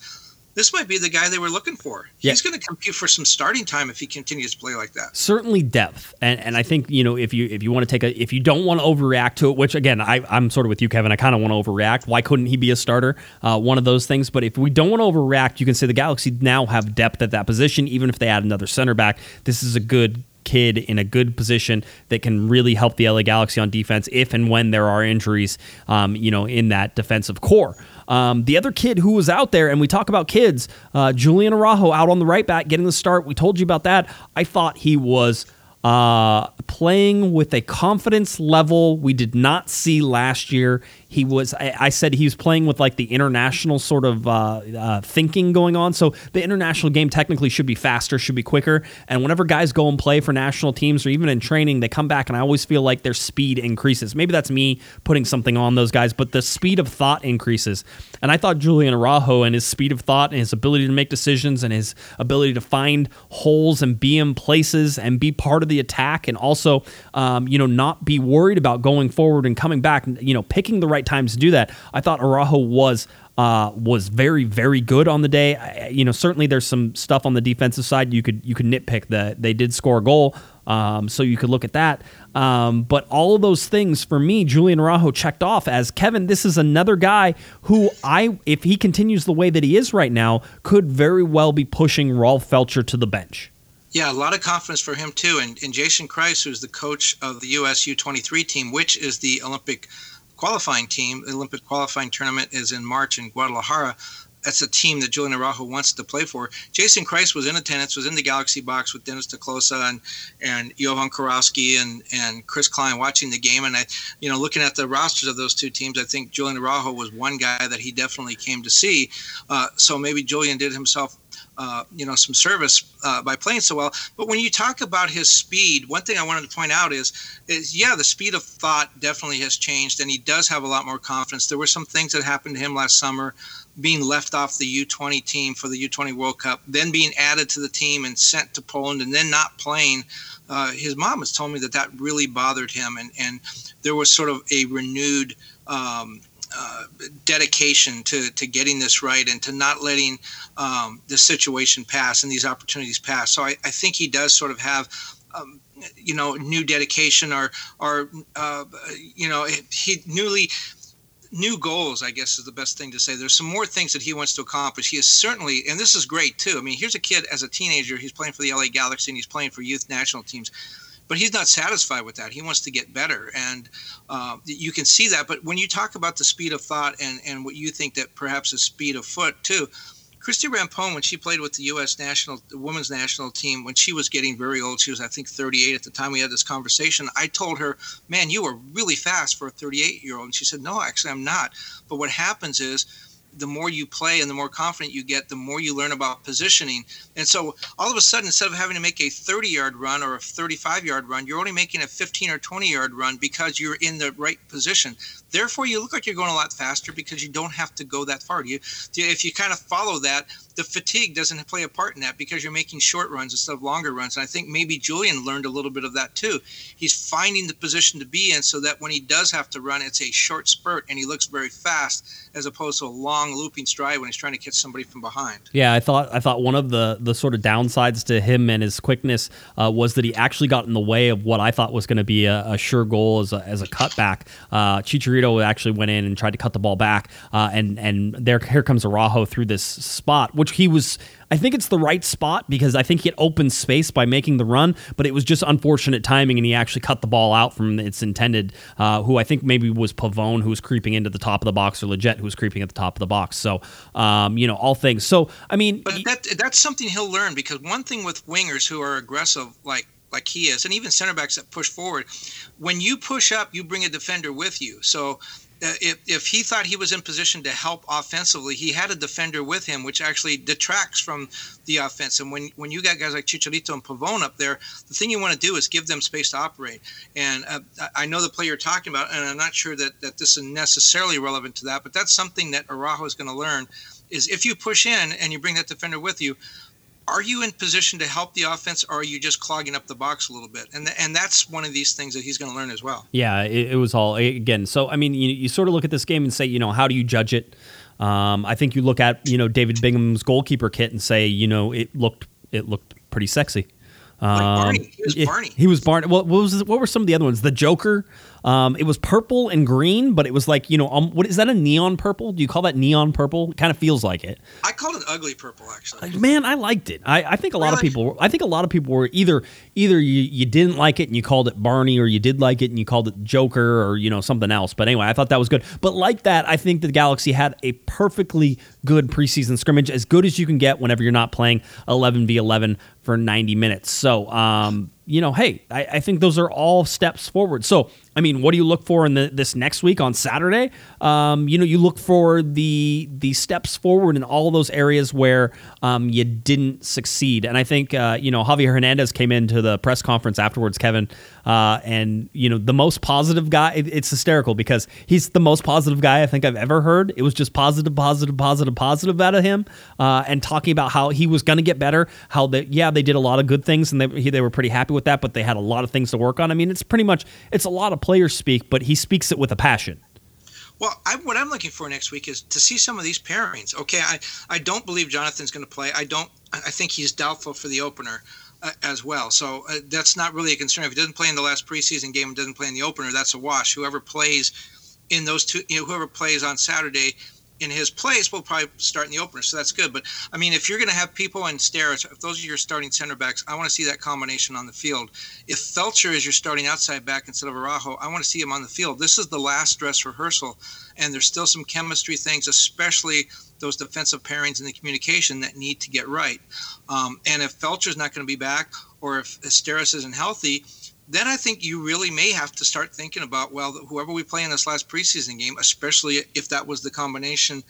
this might be the guy they were looking for. Yeah. He's going to compete for some starting time if he continues to play like that.
Certainly depth, and and I think you know if you if you want to take a if you don't want to overreact to it, which again I I'm sort of with you, Kevin. I kind of want to overreact. Why couldn't he be a starter? Uh, one of those things. But if we don't want to overreact, you can say the Galaxy now have depth at that position. Even if they add another center back, this is a good kid in a good position that can really help the LA Galaxy on defense if and when there are injuries, um, you know, in that defensive core. Um, the other kid who was out there, and we talk about kids, uh, Julian Araujo out on the right back getting the start. We told you about that. I thought he was uh, playing with a confidence level we did not see last year he was I, said he was playing with like the international sort of uh, uh, thinking going on. So the international game technically should be faster should be quicker. And whenever guys go and play for national teams or even in training they come back and i always feel like their speed increases. Maybe that's me putting something on those guys but the speed of thought increases. And i thought julian araujo and his speed of thought and his ability to make decisions and his ability to find holes and be in places and be part of the attack and also um, you know not be worried about going forward and coming back you know picking the right right times to do that. I thought Araujo was uh, was very very good on the day. I, you know, certainly there's some stuff on the defensive side you could you could nitpick that they did score a goal, um, so you could look at that. Um, but all of those things for me, Julian Araujo checked off as Kevin. This is another guy who I, if he continues the way that he is right now, could very well be pushing Rolf Feltscher to the bench.
Yeah, a lot of confidence for him too. And, and Jason Kreis, who's the coach of the US U23 team, which is the Olympic qualifying team. The Olympic qualifying tournament is in March in Guadalajara. That's a team that Julian Araujo wants to play for. Jason Kreis was in attendance, was in the Galaxy box with Dennis te Kloese and and Jovan Kirovski and and Chris Klein watching the game. And I, you know, looking at the rosters of those two teams, I think Julian Araujo was one guy that he definitely came to see. Uh, so maybe Julian did himself uh, you know some service uh, by playing so well. But when you talk about his speed, one thing I wanted to point out is is yeah, the speed of thought definitely has changed, and he does have a lot more confidence. There were some things that happened to him last summer, being left off the U20 team for the U20 World Cup, then being added to the team and sent to Poland, and then not playing. Uh, his mom has told me that that really bothered him, and and there was sort of a renewed. Um, uh, dedication to, to getting this right and to not letting um, the situation pass and these opportunities pass. So I, I think he does sort of have, um, you know, new dedication or, or uh, you know, he newly new goals, I guess is the best thing to say. There's some more things that he wants to accomplish. He is certainly, and this is great too. I mean, here's a kid as a teenager, he's playing for the LA Galaxy and he's playing for youth national teams but he's not satisfied with that. He wants to get better, and uh, you can see that. But when you talk about the speed of thought and and what you think that perhaps is speed of foot too, Christie Rampone, when she played with the U.S. national the women's national team, when she was getting very old, she was I think 38 at the time we had this conversation. I told her, "Man, you are really fast for a 38 year old," and she said, "No, actually, I'm not." But what happens is the more you play and the more confident you get, the more you learn about positioning. And so all of a sudden, instead of having to make a 30 yard run or a 35 yard run, you're only making a 15 or 20 yard run because you're in the right position. Therefore, you look like you're going a lot faster because you don't have to go that far. You, if you kind of follow that, the fatigue doesn't play a part in that because you're making short runs instead of longer runs. And I think maybe Julian learned a little bit of that too. He's finding the position to be in so that when he does have to run, it's a short spurt and he looks very fast as opposed to a long long looping stride when he's trying to catch somebody from behind.
Yeah, I thought I thought one of the the sort of downsides to him and his quickness uh, was that he actually got in the way of what I thought was going to be a, a, sure goal as a, as a cutback. Uh, Chicharito actually went in and tried to cut the ball back, uh, and and there here comes Araujo through this spot, which he was I think it's the right spot because I think he had open space by making the run, but it was just unfortunate timing, and he actually cut the ball out from its intended. Uh, who I think maybe was Pavón, who was creeping into the top of the box, or Lletget, who was creeping at the top of the box. So, um, you know, all things. So, I mean,
but that that's something he'll learn because one thing with wingers who are aggressive, like like he is, and even center backs that push forward, when you push up, you bring a defender with you. So if, if he thought he was in position to help offensively, he had a defender with him, which actually detracts from the offense. And when, when you got guys like Chicharito and Pavón up there, the thing you want to do is give them space to operate. And uh, I know the play you're talking about, and I'm not sure that, that this is necessarily relevant to that, but that's something that Araujo is going to learn is if you push in and you bring that defender with you, are you in position to help the offense or are you just clogging up the box a little bit and th- and that's one of these things that he's going to learn as well
yeah it, it, was all again so i mean you, you sort of look at this game and say you know how do you judge it um, i think you look at you know david bingham's goalkeeper kit and say you know it looked it looked pretty sexy
um, like Barney. He was Barney.
He was Barney. What, what was what were some of the other ones? The Joker. Um, it was purple and green, but it was like you know, um, what is that a neon purple? Do you call that neon purple? It kind of feels like it.
I called it ugly purple, actually.
Man, I liked it. I, I think a lot really? of people. I think a lot of people were either either you, you didn't like it and you called it Barney, or you did like it and you called it Joker, or you know something else. But anyway, I thought that was good. But like that, I think the Galaxy had a perfectly good preseason scrimmage, as good as you can get whenever you're not playing 11 v 11 for 90 minutes. So, um, you know, hey, I, I, think those are all steps forward. So, I mean, what do you look for in the, this next week on Saturday? Um, you know, you look for the the steps forward in all those areas where um, you didn't succeed. And I think uh, you know Javier Hernandez came into the press conference afterwards, Kevin, uh, and you know the most positive guy. It, it's hysterical because he's the most positive guy I think I've ever heard. It was just positive, positive, positive, positive out of him, uh, and talking about how he was going to get better. How that yeah, they did a lot of good things and they they were pretty happy with that, but they had a lot of things to work on. I mean, it's pretty much it's a lot of players speak, but he speaks it with a passion.
Well, I, what I'm looking for next week is to see some of these pairings. Okay, I, I don't believe Jonathan's going to play. I don't. I think he's doubtful for the opener uh, as well. So uh, that's not really a concern. If he doesn't play in the last preseason game and doesn't play in the opener, that's a wash. Whoever plays in those two, you know, whoever plays on Saturday in his place will probably start in the opener, so that's good. But I mean, if you're going to have people and Steres, if those are your starting center backs, I want to see that combination on the field. If Feltscher is your starting outside back instead of Araujo, I want to see him on the field. This is the last dress rehearsal, and there's still some chemistry things, especially those defensive pairings and the communication that need to get right. Um, and if Feltscher's not going to be back, or if Steres isn't healthy, then I think you really may have to start thinking about well, whoever we play in this last preseason game, especially if that was the combination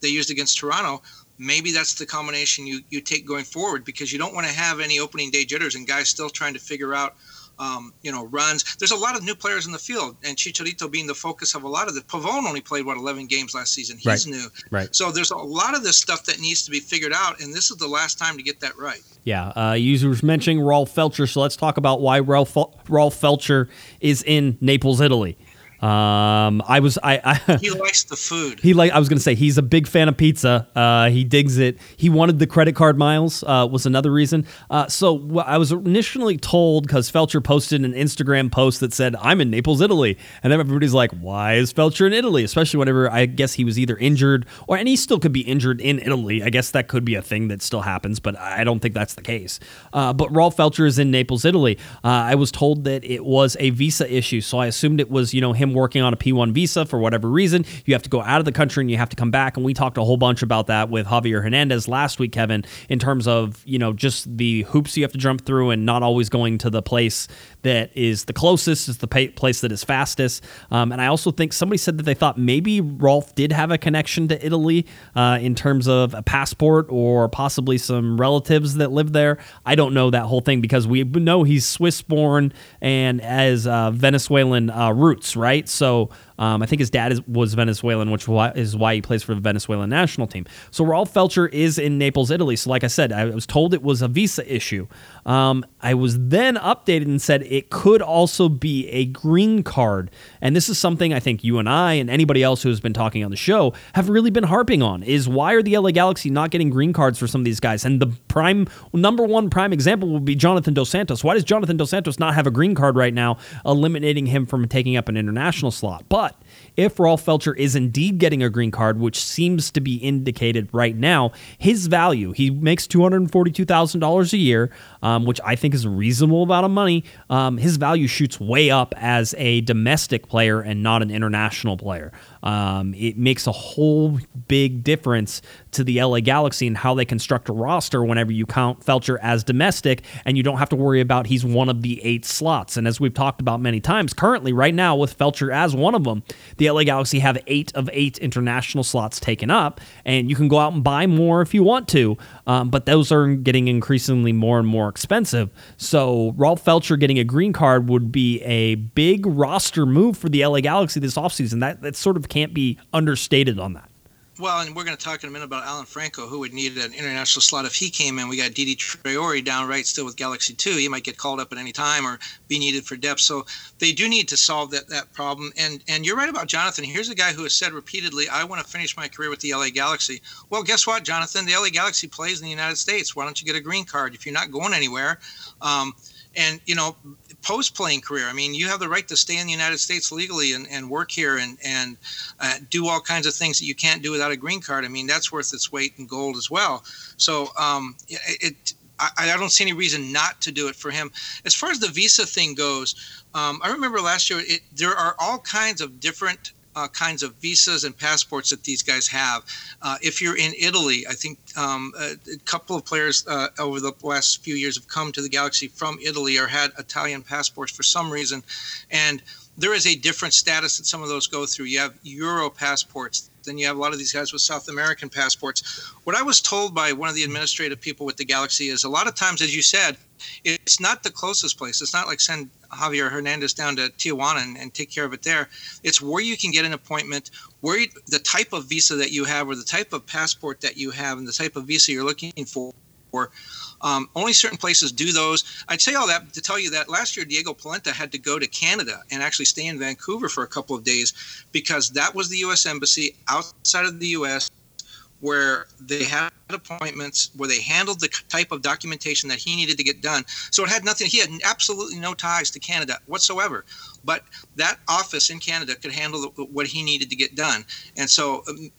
they used against Toronto, maybe that's the combination you you take going forward because you don't want to have any opening day jitters and guys still trying to figure out um, you know, runs. There's a lot of new players in the field, and Chicharito being the focus of a lot of the. Pavón only played what 11 games last season. He's
right.
new,
right?
So there's a lot of this stuff that needs to be figured out, and this is the last time to get that right.
Yeah, uh, users mentioning Rolf Feltscher, so let's talk about why Rolf Rolf Feltscher is in Naples, Italy. Um, I was I, I (laughs)
he likes the food.
He like I was gonna say he's a big fan of pizza. Uh, he digs it. He wanted the credit card miles. Uh, was another reason. Uh, so I was initially told because Feltscher posted an Instagram post that said I'm in Naples, Italy, and then everybody's like, why is Feltscher in Italy? Especially whenever I guess he was either injured or and he still could be injured in Italy. I guess that could be a thing that still happens, but I don't think that's the case. Uh, but Rolf Feltscher is in Naples, Italy. Uh, I was told that it was a visa issue, so I assumed it was you know him working on a P1 visa for whatever reason. You have to go out of the country and you have to come back. And we talked a whole bunch about that with Javier Hernandez last week, Kevin, in terms of, you know, just the hoops you have to jump through and not always going to the place that is the closest, is the place that is fastest. Um, and I also think somebody said that they thought maybe Rolf did have a connection to Italy uh, in terms of a passport or possibly some relatives that live there. I don't know that whole thing because we know he's Swiss born and has uh, Venezuelan uh, roots, right? Right? So um, I think his dad is, was Venezuelan, which is why he plays for the Venezuelan national team. So Rolf Feltscher is in Naples, Italy. So, like I said, I was told it was a visa issue. Um, I was then updated and said it could also be a green card. And this is something I think you and I and anybody else who has been talking on the show have really been harping on is why are the LA Galaxy not getting green cards for some of these guys? And the prime number one prime example would be Jonathan Dos Santos. Why does Jonathan Dos Santos not have a green card right now, eliminating him from taking up an international slot? But if Rolf Feltscher is indeed getting a green card, which seems to be indicated right now, his value, he makes $242,000 a year, um, which I think is a reasonable amount of money. Um, his value shoots way up as a domestic player and not an international player. Um, it makes a whole big difference to the LA Galaxy and how they construct a roster whenever you count Feltscher as domestic and you don't have to worry about he's one of the eight slots. And as we've talked about many times, currently, right now, with Feltscher as one of them, the LA Galaxy have eight of eight international slots taken up, and you can go out and buy more if you want to, um, but those are getting increasingly more and more expensive. So Rolf Feltscher getting a green card would be a big roster move for the LA Galaxy this offseason. That, that sort of can't be understated on that.
Well, and we're going to talk in a minute about Alan Franco, who would need an international slot if he came in. We got Didi Traore down right still with Galaxy 2. He might get called up at any time or be needed for depth. So they do need to solve that, that problem. And and you're right about Jonathan. Here's a guy who has said repeatedly, I want to finish my career with the LA Galaxy. Well, guess what, Jonathan? The LA Galaxy plays in the United States. Why don't you get a green card if you're not going anywhere? Um, and you know post playing career. I mean, you have the right to stay in the United States legally and, and work here and, and uh, do all kinds of things that you can't do without a green card. I mean, that's worth its weight in gold as well. So um, it, I, I, don't see any reason not to do it for him. As far as the visa thing goes, um, I remember last year it, there are all kinds of different uh, kinds of visas and passports that these guys have. Uh, if you're in Italy, I think um, a, a, couple of players uh, over the last few years have come to the Galaxy from Italy or had Italian passports for some reason. And there is a different status that some of those go through. You have Euro passports, then you have a lot of these guys with South American passports. What I was told by one of the administrative people with the Galaxy is a lot of times, as you said, it's not the closest place. It's not like send Javier Hernandez down to Tijuana and, and, take care of it there. It's where you can get an appointment, where you, the type of visa that you have, or the type of passport that you have, and the type of visa you're looking for. Um, only certain places do those. I'd say all that to tell you that last year Diego Polenta had to go to Canada and actually stay in Vancouver for a couple of days because that was the U.S. embassy outside of the U.S where they had appointments where they handled the type of documentation that he needed to get done. So it had nothing, he had absolutely no ties to Canada whatsoever. But that office in Canada could handle what he needed to get done. And so, um,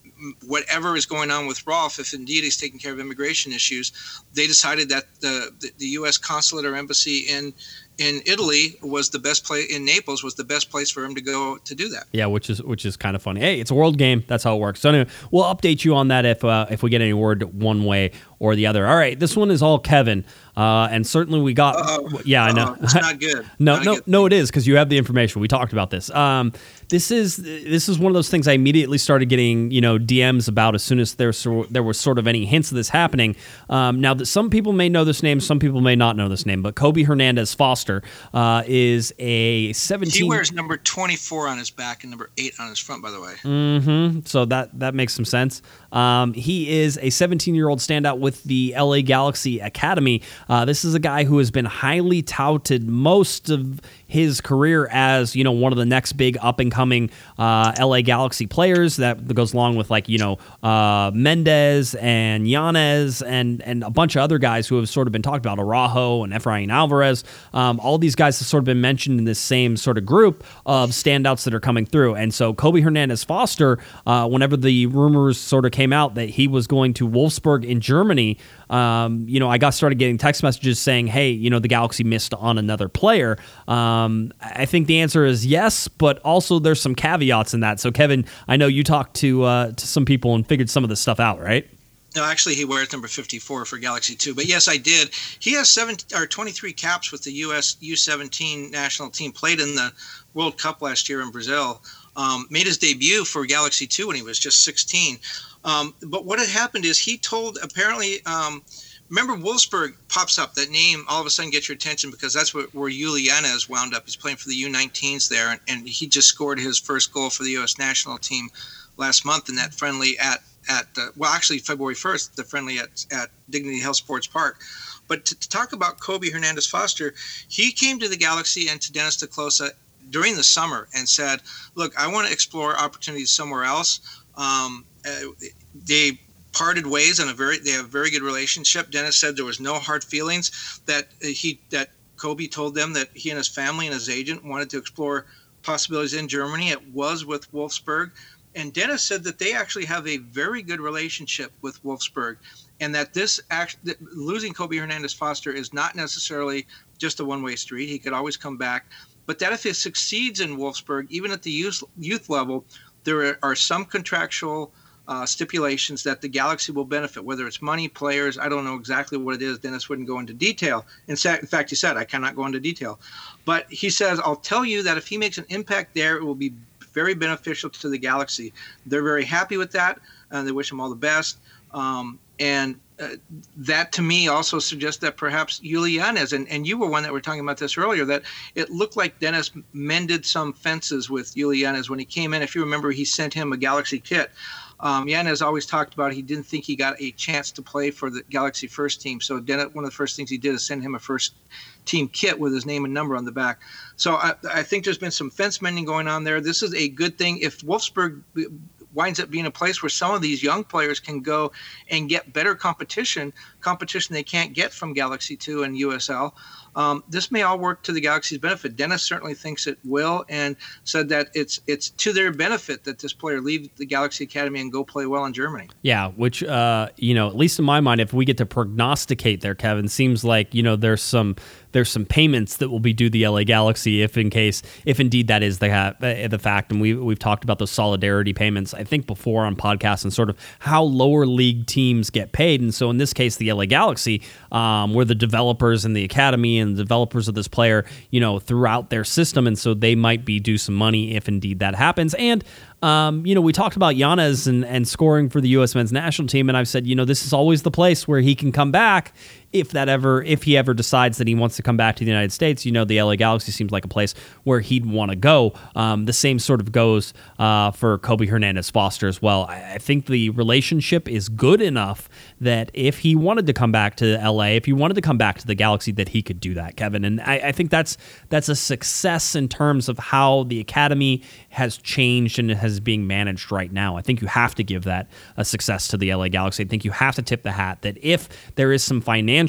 whatever is going on with Rolf, if indeed he's taking care of immigration issues, they decided that the, the, the U.S. consulate or embassy in in Italy was the best place in Naples was the best place for him to go to do that.
Yeah, which is which is kind of funny. Hey, it's a world game. That's how it works. So anyway, we'll update you on that if uh, if we get any word one way or the other. All right, this one is all Kevin. Uh, and certainly we got.
Uh-oh.
Yeah, I know.
It's not good. (laughs)
no,
not
no, no. It is because you have the information. We talked about this. Um, this is this is one of those things I immediately started getting you know DMs about as soon as there so, there was sort of any hints of this happening. Um, now that some people may know this name, some people may not know this name, but Kobe Hernandez Foster uh, is a 17. 17-
he wears number 24 on his back and number eight on his front, by the way.
Mm-hmm. So that that makes some sense. Um, he is a 17 year old standout with the LA Galaxy Academy. Uh, this is a guy who has been highly touted most of his career as you know one of the next big up and coming uh, LA Galaxy players that goes along with like you know uh, Mendez and Llanez and and a bunch of other guys who have sort of been talked about Araujo and Efrain Alvarez. Um, all these guys have sort of been mentioned in this same sort of group of standouts that are coming through. And so Kobe Hernandez Foster, uh, whenever the rumors sort of came out that he was going to Wolfsburg in Germany, um, you know, I got started getting text messages saying, "Hey, you know, the Galaxy missed on another player." Um, I think the answer is yes, but also there's some caveats in that. So, Kevin, I know you talked to uh, to some people and figured some of this stuff out, right?
No, actually, he wears number 54 for Galaxy 2. But yes, I did. He has seven or 23 caps with the U.S. U17 national team. Played in the World Cup last year in Brazil. Um, made his debut for Galaxy 2 when he was just 16. Um, but what had happened is he told apparently um, remember Wolfsburg pops up. That name all of a sudden gets your attention because that's where, where Llanez wound up. He's playing for the U19s there, and, and he just scored his first goal for the U.S. national team last month in that friendly at at uh, well actually February 1st, the friendly at at Dignity Health Sports Park. But to, to talk about Kobe Hernandez Foster, he came to the Galaxy and to Dennis te Kloese during the summer and said, "Look, I want to explore opportunities somewhere else." Um, uh, they parted ways on a very they have a very good relationship. Dennis said there was no hard feelings that uh, he that Kobe told them that he and his family and his agent wanted to explore possibilities in Germany. It was with Wolfsburg. And Dennis said that they actually have a very good relationship with Wolfsburg and that this act, losing Kobe Hernandez Foster is not necessarily just a one way street. He could always come back. But that if he succeeds in Wolfsburg, even at the youth, youth level, there are some contractual uh, stipulations that the Galaxy will benefit, whether it's money, players. I don't know exactly what it is. Dennis wouldn't go into detail. In, in fact, he said, I cannot go into detail. But he says, I'll tell you that if he makes an impact there, it will be very beneficial to the Galaxy. They're very happy with that, and they wish him all the best. Um, and uh, that to me also suggests that perhaps Llanez, and, and you were one that were talking about this earlier, that it looked like Dennis mended some fences with Uly when he came in. If you remember, he sent him a Galaxy kit. Um, Llanez always talked about he didn't think he got a chance to play for the Galaxy first team. So Dennis, one of the first things he did is send him a first team kit with his name and number on the back. So I, I think there's been some fence mending going on there. This is a good thing. If Wolfsburg winds up being a place where some of these young players can go and get better competition, competition they can't get from Galaxy 2 and USL. Um, this may all work to the Galaxy's benefit. Dennis certainly thinks it will, and said that it's it's to their benefit that this player leave the Galaxy Academy and go play well in Germany.
Yeah, which uh, you know, at least in my mind, if we get to prognosticate there, Kevin, seems like you know there's some there's some payments that will be due the LA Galaxy if in case if indeed that is the uh, the fact and we we've talked about those solidarity payments I think before on podcasts and sort of how lower league teams get paid and so in this case the LA Galaxy um, were the developers and the academy and the developers of this player you know throughout their system and so they might be due some money if indeed that happens and um, you know, we talked about Llanez and, and scoring for the U.S. men's national team, and I've said, you know, this is always the place where he can come back if that ever, if he ever decides that he wants to come back to the United States. You know, the LA Galaxy seems like a place where he'd want to go. Um, the same sort of goes uh, for Kobe Hernandez Foster as well. I, I think the relationship is good enough that if he wanted to come back to LA, if he wanted to come back to the Galaxy, that he could do that, Kevin. And I, I think that's that's a success in terms of how the academy has changed and has being managed right now. I think you have to give that a success to the LA Galaxy. I think you have to tip the hat that if there is some financial,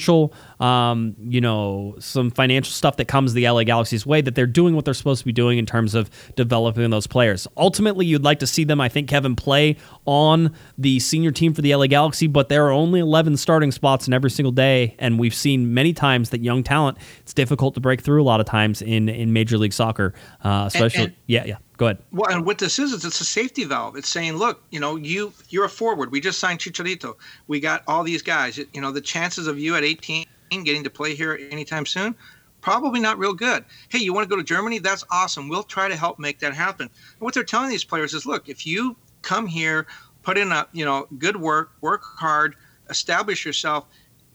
um, you know, some financial stuff that comes the LA Galaxy's way, that they're doing what they're supposed to be doing in terms of developing those players. Ultimately, you'd like to see them, I think, Kevin, play on the senior team for the LA Galaxy, but there are only 11 starting spots in every single day, and we've seen many times that young talent, it's difficult to break through a lot of times in in Major League Soccer, uh, especially. And, and, yeah, yeah. Go ahead.
Well, and what this is is it's a safety valve. It's saying, look, you know, you you're a forward. We just signed Chicharito. We got all these guys. You know, the chances of you at 18 getting to play here anytime soon, probably not real good. Hey, you want to go to Germany? That's awesome. We'll try to help make that happen. And what they're telling these players is, look, if you come here, put in a you know good work, work hard, establish yourself,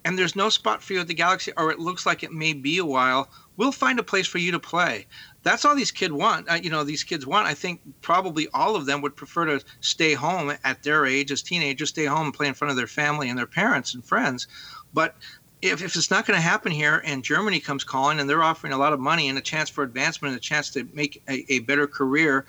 and there's no spot for you at the Galaxy, or it looks like it may be a while, we'll find a place for you to play that's all these kids want. Uh, you know, these kids want. I think probably all of them would prefer to stay home at their age as teenagers, stay home and play in front of their family and their parents and friends. But if, if it's not going to happen here and Germany comes calling and they're offering a lot of money and a chance for advancement and a chance to make a, a better career,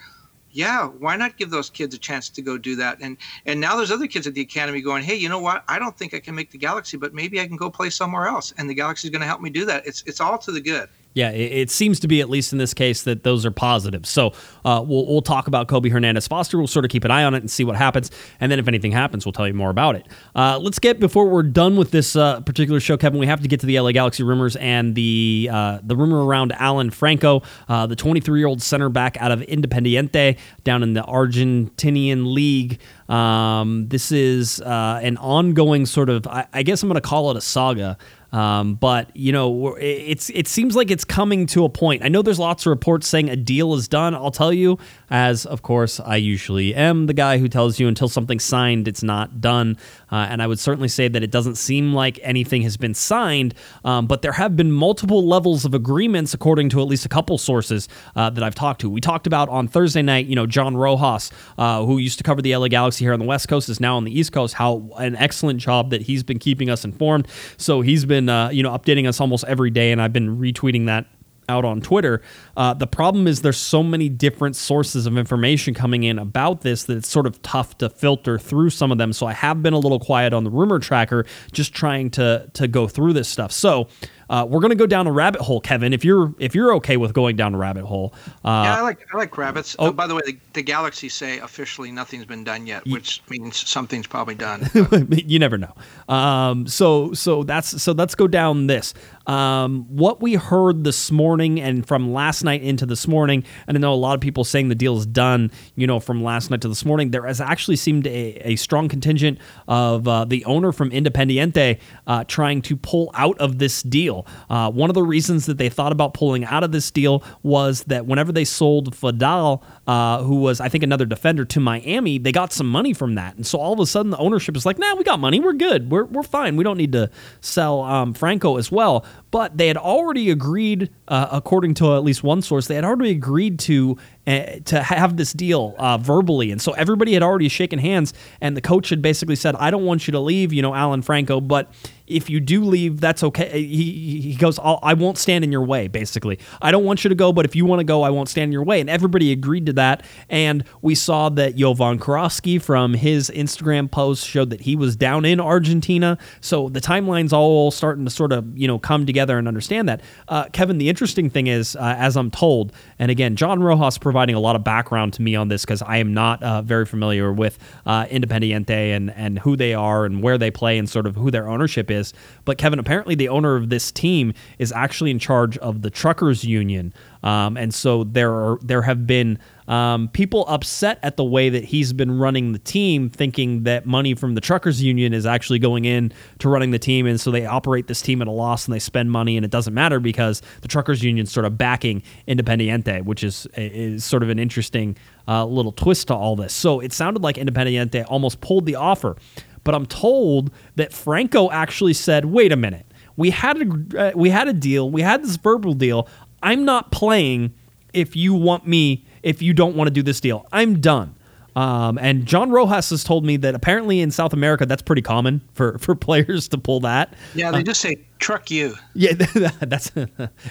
yeah, why not give those kids a chance to go do that? And and now there's other kids at the academy going, hey, you know what? I don't think I can make the Galaxy, but maybe I can go play somewhere else, and the Galaxy is going to help me do that. It's it's all to the good
yeah, it, it, seems to be at least in this case that those are positive. So uh, we'll we'll talk about Kobe Hernandez Foster. We'll sort of keep an eye on it and see what happens, and then if anything happens, we'll tell you more about it. Uh, let's get before we're done with this uh, particular show, Kevin. We have to get to the LA Galaxy rumors and the uh, the rumor around Alan Franco, uh, the 23 year old center back out of Independiente down in the Argentinian league. Um, this is uh, an ongoing sort of, I, I guess I'm going to call it a saga Um, but you know, it's it seems like it's coming to a point. I know there's lots of reports saying a deal is done. I'll tell you, as of course I usually am the guy who tells you until something's signed, it's not done. Uh, and I would certainly say that it doesn't seem like anything has been signed. Um, but there have been multiple levels of agreements, according to at least a couple sources uh, that I've talked to. We talked about on Thursday night, you know, John Rojas, uh, who used to cover the LA Galaxy here on the West Coast, is now on the East Coast. How an excellent job that he's been keeping us informed. So he's been been uh, you know updating us almost every day, and I've been retweeting that out on Twitter. Uh, the problem is there's so many different sources of information coming in about this that it's sort of tough to filter through some of them. So I have been a little quiet on the rumor tracker, just trying to to go through this stuff. So uh, we're going to go down a rabbit hole, Kevin. If you're if you're okay with going down a rabbit hole,
uh, yeah, I like I like rabbits. Oh, by the way, the, the Galaxy say officially nothing's been done yet, which means something's probably done. (laughs)
you never know. Um, so so that's so let's go down this. Um, what we heard this morning and from last night into this morning, and I know a lot of people saying the deal is done. You know, from last night to this morning, there has actually seemed a, a strong contingent of uh, the owner from Independiente uh, trying to pull out of this deal deal. Uh, one of the reasons that they thought about pulling out of this deal was that whenever they sold Fadal, uh, who was, I think, another defender to Miami, they got some money from that. And so all of a sudden, the ownership is like, nah, we got money. We're good. We're, we're fine. We don't need to sell um, Franco as well. But they had already agreed, uh, according to at least one source, they had already agreed to to have this deal uh, verbally, and so everybody had already shaken hands, and the coach had basically said, "I don't want you to leave," you know, Alan Franco, but if you do leave, that's okay. He, he goes, I will not stand in your way, basically. I don't want you to go, but if you want to go, I won't stand in your way. And everybody agreed to that. And we saw that Jovan Kirovski from his Instagram post showed that he was down in Argentina. So the timeline's all starting to sort of, you know, come together and understand that. Uh, Kevin, the interesting thing is, uh, as I'm told, and again, John Rojas provided providing a lot of background to me on this because I am not uh, very familiar with uh, Independiente and, and who they are and where they play and sort of who their ownership is. But Kevin, apparently the owner of this team is actually in charge of the truckers union. Um, and so there are there have been um, people upset at the way that he's been running the team, thinking that money from the truckers union is actually going in to running the team, and so they operate this team at a loss and they spend money, and it doesn't matter because the truckers union sort of backing Independiente, which is is sort of an interesting uh, little twist to all this. So it sounded like Independiente almost pulled the offer, but I'm told that Franco actually said, "Wait a minute." We had a uh, we had a deal. We had this verbal deal. I'm not playing if you want me, if you don't want to do this deal. I'm done. Um, and John Rojas has told me that apparently in South America that's pretty common for, for (laughs) players to pull that.
Yeah, they uh, just say truck you.
Yeah, (laughs) that's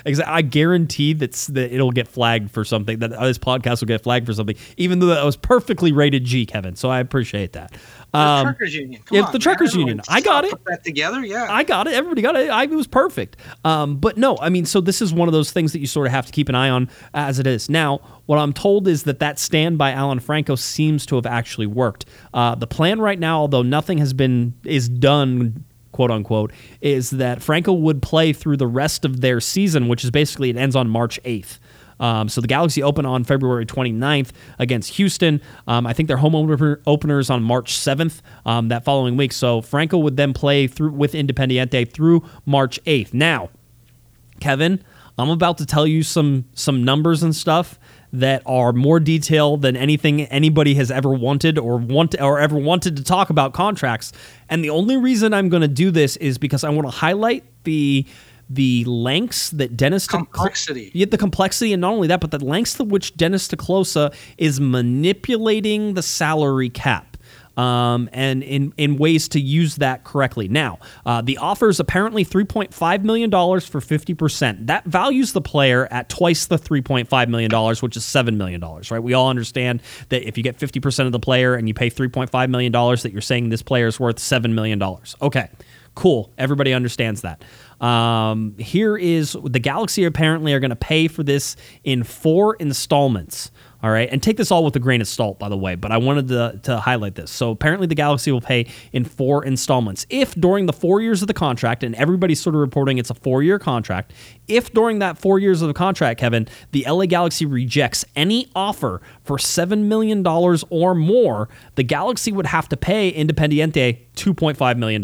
exactly. I guarantee that's that it'll get flagged for something. That this podcast will get flagged for something, even though that was perfectly rated G, Kevin. So I appreciate that.
Um, the truckers union. Come
yeah, on, the truckers man. union. I got it.
Put that together. Yeah, I
got it. Everybody got it. I, it was perfect. Um, but no, I mean, so this is one of those things that you sort of have to keep an eye on as it is. Now, what I'm told is that that stand by Alan Franco seems to have actually worked. Uh, the plan right now, although nothing has been is done quote unquote, is that Franco would play through the rest of their season, which is basically it ends on March 8th. Um, so the Galaxy open on February 29th against Houston. Um, I think their home opener, openers on March 7th um, that following week. So Franco would then play through with Independiente through March 8th. Now, Kevin, I'm about to tell you some some numbers and stuff that are more detailed than anything anybody has ever wanted or want or ever wanted to talk about contracts. And the only reason I'm going to do this is because I want to highlight the the lengths that Dennis
complexity,
yeah, the complexity, and not only that, but the lengths to which Dennis te Kloese is manipulating the salary cap um, and in, in ways to use that correctly. Now, uh, the offer is apparently $3.5 million for 50%. That values the player at twice the $3.5 million, which is $7 million, right? We all understand that if you get 50% of the player and you pay $3.5 million, that you're saying this player is worth $7 million. Okay, cool. Everybody understands that. Um, here is the Galaxy apparently are going to pay for this in four installments. All right. And take this all with a grain of salt, by the way, but I wanted to, to highlight this. So apparently the Galaxy will pay in four installments. If during the four years of the contract, and everybody's sort of reporting it's a four year contract, if during that four years of the contract, Kevin, the LA Galaxy rejects any offer for $7 million or more, the Galaxy would have to pay Independiente $2.5 million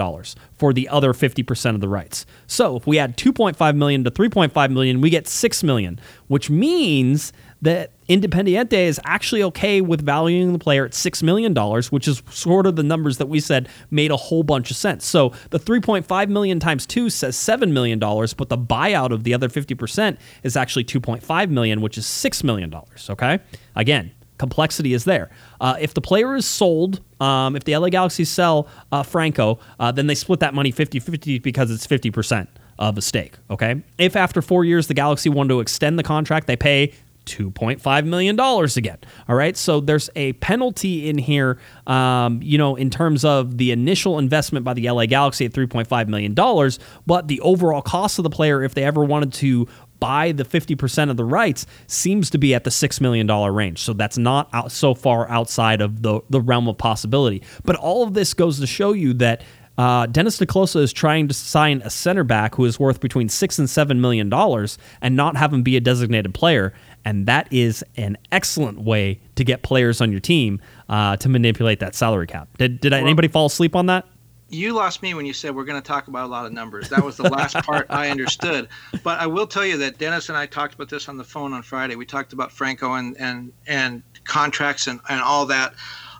for the other 50% of the rights. So if we add 2.5 million to 3.5 million, we get 6 million, which means that Independiente is actually okay with valuing the player at $6 million, which is sort of the numbers that we said made a whole bunch of sense. So the 3.5 million times 2 says $7 million, but the buyout of the other 50% is actually 2.5 million, which is $6 million. Okay? Again, complexity is there. Uh, if the player is sold, um, if the LA Galaxy sell uh, Franco, uh, then they split that money 50 50 because it's 50% of a stake. Okay. If after four years the Galaxy wanted to extend the contract, they pay $2.5 million again. All right. So there's a penalty in here, um, you know, in terms of the initial investment by the LA Galaxy at $3.5 million, but the overall cost of the player, if they ever wanted to buy the 50% of the rights seems to be at the $6 million range. So that's not out so far outside of the, the realm of possibility. But all of this goes to show you that uh, Dennis te Kloese is trying to sign a center back who is worth between six and seven million dollars and not have him be a designated player. And that is an excellent way to get players on your team uh, to manipulate that salary cap. Did, did well, anybody fall asleep on that?
you lost me when you said we're going to talk about a lot of numbers. That was the last (laughs) part I understood. But I will tell you that Dennis and I talked about this on the phone on Friday. We talked about Franco and and and contracts and, and all that.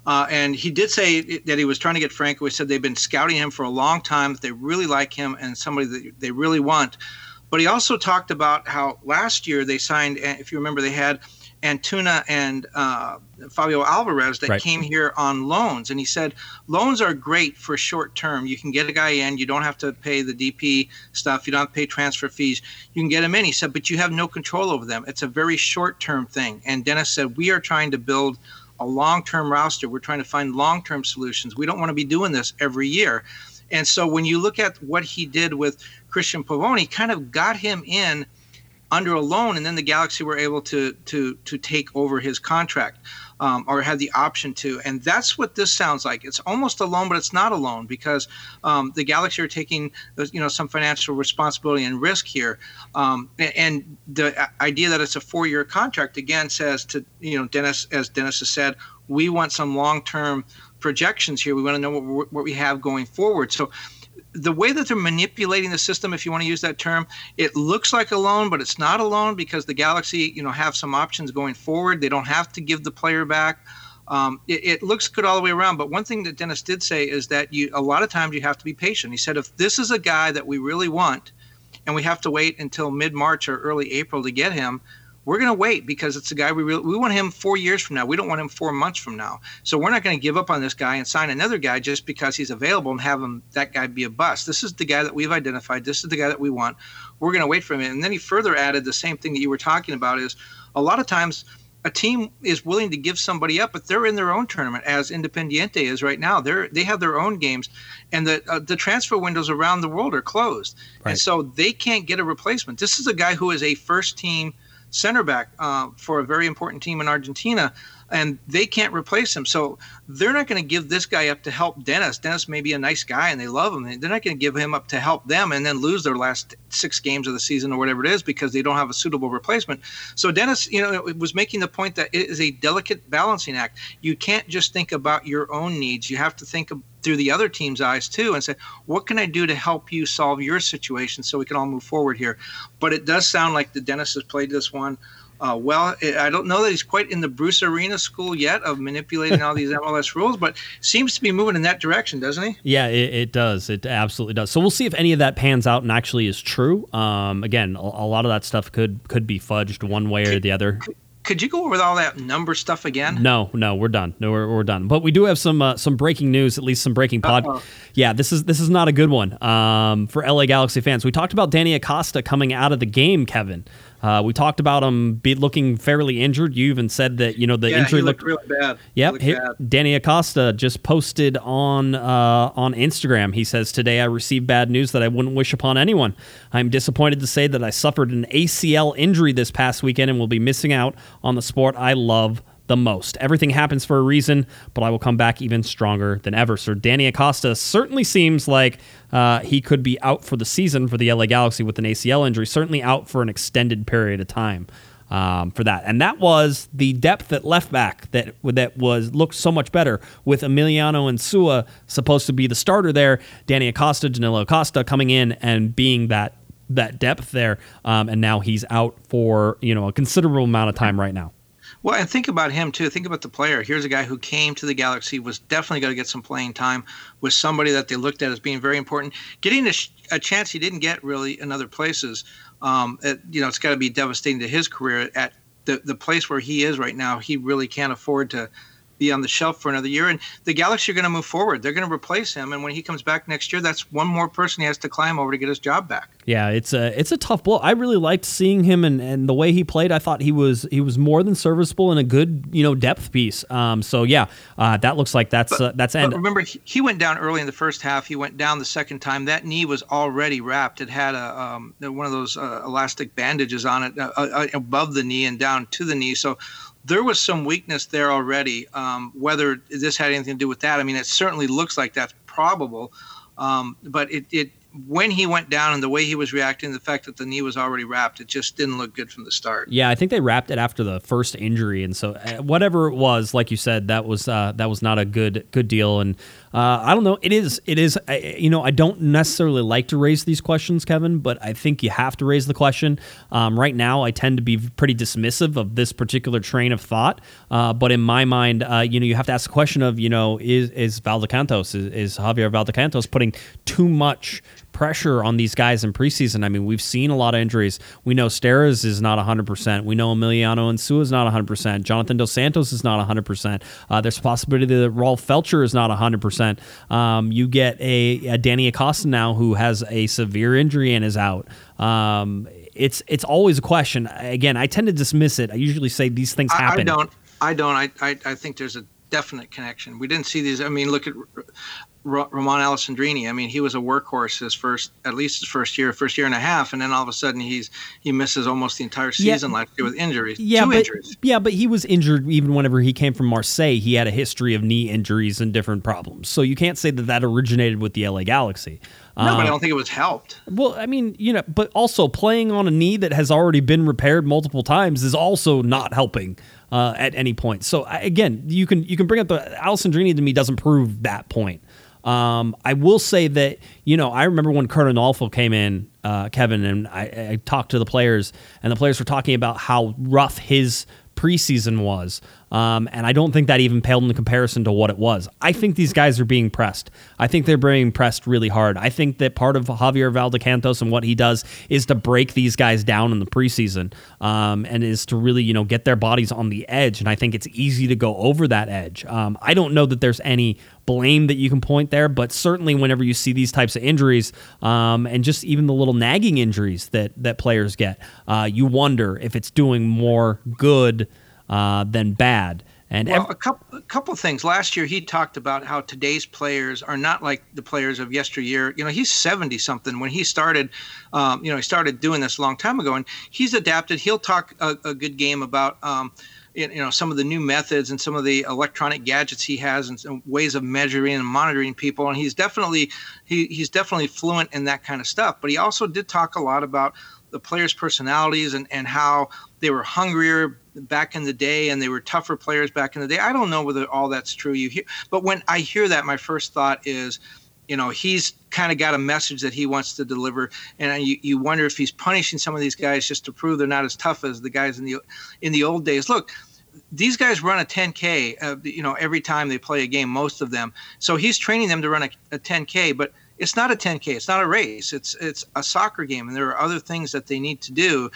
Uh, and he did say that he was trying to get Franco. He said they've been scouting him for a long time. That they really like him and somebody that they really want. But he also talked about how last year they signed. If you remember, they had Antuna and uh, Favio Alvarez that right. came here on loans. And he said, loans are great for short term. You can get a guy in, you don't have to pay the DP stuff, you don't have to pay transfer fees. You can get him in. He said, but you have no control over them. It's a very short term thing. And Dennis said, we are trying to build a long term roster. We're trying to find long term solutions. We don't want to be doing this every year. And so when you look at what he did with Cristian Pavón, kind of got him in under a loan, and then the Galaxy were able to to to take over his contract. Um, or had the option to. And that's what this sounds like. It's almost a loan, but it's not a loan because um, the Galaxy are taking you know some financial responsibility and risk here. Um, and the idea that it's a four-year contract again says to you know Dennis, as Dennis has said, we want some long-term projections here. We want to know what, what we have going forward. So the way that they're manipulating the system, if you want to use that term, it looks like a loan, but it's not a loan because the Galaxy, you know, have some options going forward. They don't have to give the player back. Um, it, it, looks good all the way around. But one thing that Dennis did say is that you a lot of times you have to be patient. He said if this is a guy that we really want, and we have to wait until mid March or early April to get him, we're going to wait because it's a guy we really, we want him four years from now. We don't want him four months from now. So we're not going to give up on this guy and sign another guy just because he's available and have him that guy be a bust. This is the guy that we've identified. This is the guy that we want. We're going to wait for him. And then he further added the same thing that you were talking about is a lot of times a team is willing to give somebody up, but they're in their own tournament, as Independiente is right now. They're they have their own games, and the uh, the transfer windows around the world are closed, right. and so they can't get a replacement. This is a guy who is a first team center back uh, for a very important team in Argentina, and they can't replace him. So they're not going to give this guy up to help Dennis. Dennis may be a nice guy and they love him. They're not going to give him up to help them and then lose their last six games of the season or whatever it is because they don't have a suitable replacement. So Dennis, you know, was making the point that it is a delicate balancing act. You can't just think about your own needs. You have to think through the other team's eyes too and say, what can I do to help you solve your situation so we can all move forward here? But it does sound like the dentist has played this one. Uh, well, I don't know that he's quite in the Bruce Arena school yet of manipulating all these (laughs) MLS rules, but seems to be moving in that direction, doesn't he?
Yeah, it, it, does. It absolutely does. So we'll see if any of that pans out and actually is true. Um, again, a, a, lot of that stuff could could be fudged one way or the other.
Could you go over all that number stuff again?
No, no, we're done. No, we're, we're done. But we do have some uh, some breaking news, at least some breaking pod. Uh-oh. Yeah, this is this is not a good one um, for LA Galaxy fans. We talked about Danny Acosta coming out of the game, Kevin. Uh, we talked about him be looking fairly injured. You even said that you know the
yeah,
injury
looked, looked, really bad.
Yep, bad. Danny Acosta just posted on uh, on Instagram. He says today I received bad news that I wouldn't wish upon anyone. I'm disappointed to say that I suffered an ACL injury this past weekend and will be missing out on the sport I love the most. Everything happens for a reason, but I will come back even stronger than ever. So Danny Acosta certainly seems like uh, he could be out for the season for the LA Galaxy with an ACL injury, certainly out for an extended period of time. Um, for that, and that was the depth at left back that that was looked so much better with Emiliano Insua supposed to be the starter there. Danny Acosta, Danilo Acosta coming in and being that that depth there, um, and now he's out for you know a considerable amount of time right now.
Well, and think about him too. Think about the player. Here's a guy who came to the Galaxy, was definitely going to get some playing time, was somebody that they looked at as being very important. Getting a, a chance he didn't get really in other places. Um, it, you know, it's got to be devastating to his career. At the the place where he is right now, he really can't afford to be on the shelf for another year. And the Galaxy are going to move forward. They're going to replace him. And when he comes back next year, that's one more person he has to climb over to get his job back.
Yeah, it's a it's a tough blow. I really liked seeing him and, and the way he played. I thought he was he was more than serviceable and a good you know depth piece. Um, so yeah, uh, that looks like that's
but,
uh, that's end.
remember, he went down early in the first half. He went down the second time. That knee was already wrapped. It had a um, one of those uh, elastic bandages on it uh, uh, above the knee and down to the knee. So there was some weakness there already. Um, whether this had anything to do with that, I mean, it certainly looks like that's probable. Um, but it, it when he went down and the way he was reacting, the fact that the knee was already wrapped, it just didn't look good from the start.
Yeah, I think they wrapped it after the first injury, and so uh, whatever it was, like you said, that was uh, that was not a good good deal. And uh, I don't know, it is it is you know I don't necessarily like to raise these questions, Kevin, but I think you have to raise the question. Um, right now, I tend to be pretty dismissive of this particular train of thought, uh, but in my mind, uh, you know, you have to ask the question of you know is is Valdecantos is, is Javier Valdecantos putting too much pressure on these guys in preseason. I mean, we've seen a lot of injuries. We know Steres is not 100%. We know Emiliano Insua is not 100%. Jonathan Dos Santos is not 100%. Uh, there's a possibility that Rolf Feltscher is not 100%. Um, you get a, a, Danny Acosta now who has a severe injury and is out. Um, it's it's always a question. Again, I tend to dismiss it. I usually say these things happen. I, I
don't. I don't. I, I, I think there's a definite connection. We didn't see these. I mean, look at Romain Alessandrini. I mean, he was a workhorse his first, at least his first year, first year and a half, and then all of a sudden he's he misses almost the entire season yeah. last year with injuries.
Yeah,
Two
but,
injuries.
Yeah, but he was injured even whenever he came from Marseille. He had a history of knee injuries and different problems. So you can't say that that originated with the LA Galaxy.
No, um, but I um, don't think it was helped.
Well, I mean, you know, but also playing on a knee that has already been repaired multiple times is also not helping. Uh, at any point, so again, you can you can bring up the Alessandrini to me doesn't prove that point. Um, I will say that you know I remember when Curt Onalfo came in, uh, Kevin, and I, I talked to the players, and the players were talking about how rough his preseason was. Um, and I don't think that even paled in comparison to what it was. I think these guys are being pressed. I think they're being pressed really hard. I think that part of Javier Valdecantos and what he does is to break these guys down in the preseason um, and is to really, you know, get their bodies on the edge. And I think it's easy to go over that edge. Um, I don't know that there's any blame that you can point there, but certainly whenever you see these types of injuries um, and just even the little nagging injuries that that players get, uh, you wonder if it's doing more good uh, than bad. And
well, a couple, a couple things. Last year, he talked about how today's players are not like the players of yesteryear. You know, he's seventy something when he started. Um, you know, he started doing this a long time ago, and he's adapted. He'll talk a, a good game about. Um, you know some of the new methods and some of the electronic gadgets he has and ways of measuring and monitoring people and he's definitely he, he's definitely fluent in that kind of stuff but he also did talk a lot about the players personalities and, and how they were hungrier back in the day and they were tougher players back in the day. I don't know whether all that's true. You hear, but when I hear that, my first thought is, you know, he's kind of got a message that he wants to deliver, and you, you wonder if he's punishing some of these guys just to prove they're not as tough as the guys in the in the old days. Look, these guys run a 10k, uh, you know, every time they play a game. Most of them, so he's training them to run a, a 10k, but it's not a 10k it's not a race it's it's a soccer game and there are other things that they need to do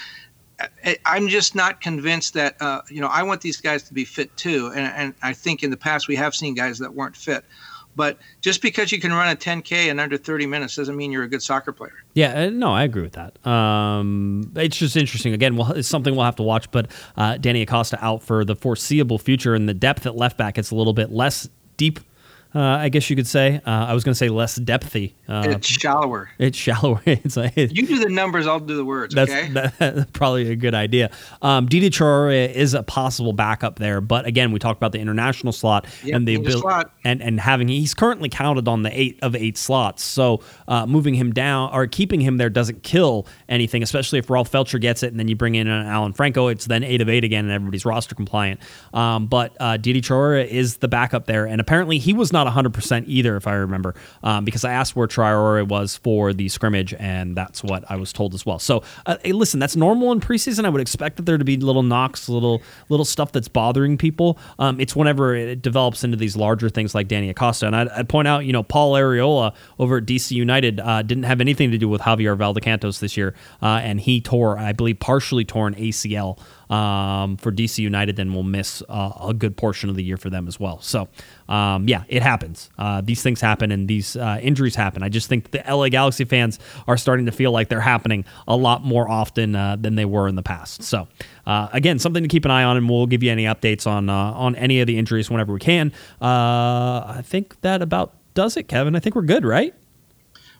I'm just not convinced that uh, you know I want these guys to be fit too, and, and I think in the past we have seen guys that weren't fit. But just because you can run a 10K in under 30 minutes doesn't mean you're a good soccer player.
Yeah, uh, no, I agree with that. Um, it's just interesting. Again, well, it's something we'll have to watch. But uh, Danny Acosta out for the foreseeable future, and the depth at left back it's a little bit less deep uh, I guess you could say. Uh, I was going to say less depthy. Uh,
it's shallower.
It's shallower. (laughs) it's like,
you do the numbers, I'll do the words.
That's,
okay,
that, (laughs) that's probably a good idea. Um, Diedie Traore is a possible backup there, but again, we talked about the international slot
Yep,
and the
in the
abil-
slot.
and and having he's currently counted on the eight of eight slots. So uh, moving him down or keeping him there doesn't kill anything, especially if Rolf Feltscher gets it and then you bring in an Alan Franco. It's then eight of eight again and everybody's roster compliant. Um, but uh, Diedie Traore is the backup there, and apparently he was not 100 percent either, if I remember, um, because I asked where Traore was for the scrimmage, and that's what I was told as well. So uh, hey, listen, that's normal in preseason. I would expect that there to be little knocks, little little stuff that's bothering people. Um, it's whenever it develops into these larger things like Danny Acosta, and I'd, I'd point out, you know, Paul Arriola over at DC United uh, didn't have anything to do with Javier Valdecantos this year, uh, and he tore, I believe, partially torn ACL um, for DC United then we'll miss uh, a good portion of the year for them as well. So, um, yeah, it happens. Uh, these things happen and these uh, injuries happen. I just think the LA Galaxy fans are starting to feel like they're happening a lot more often uh, than they were in the past. So, uh, again, something to keep an eye on, and we'll give you any updates on uh, on any of the injuries whenever we can. I think that about does it, Kevin. I think we're good, right?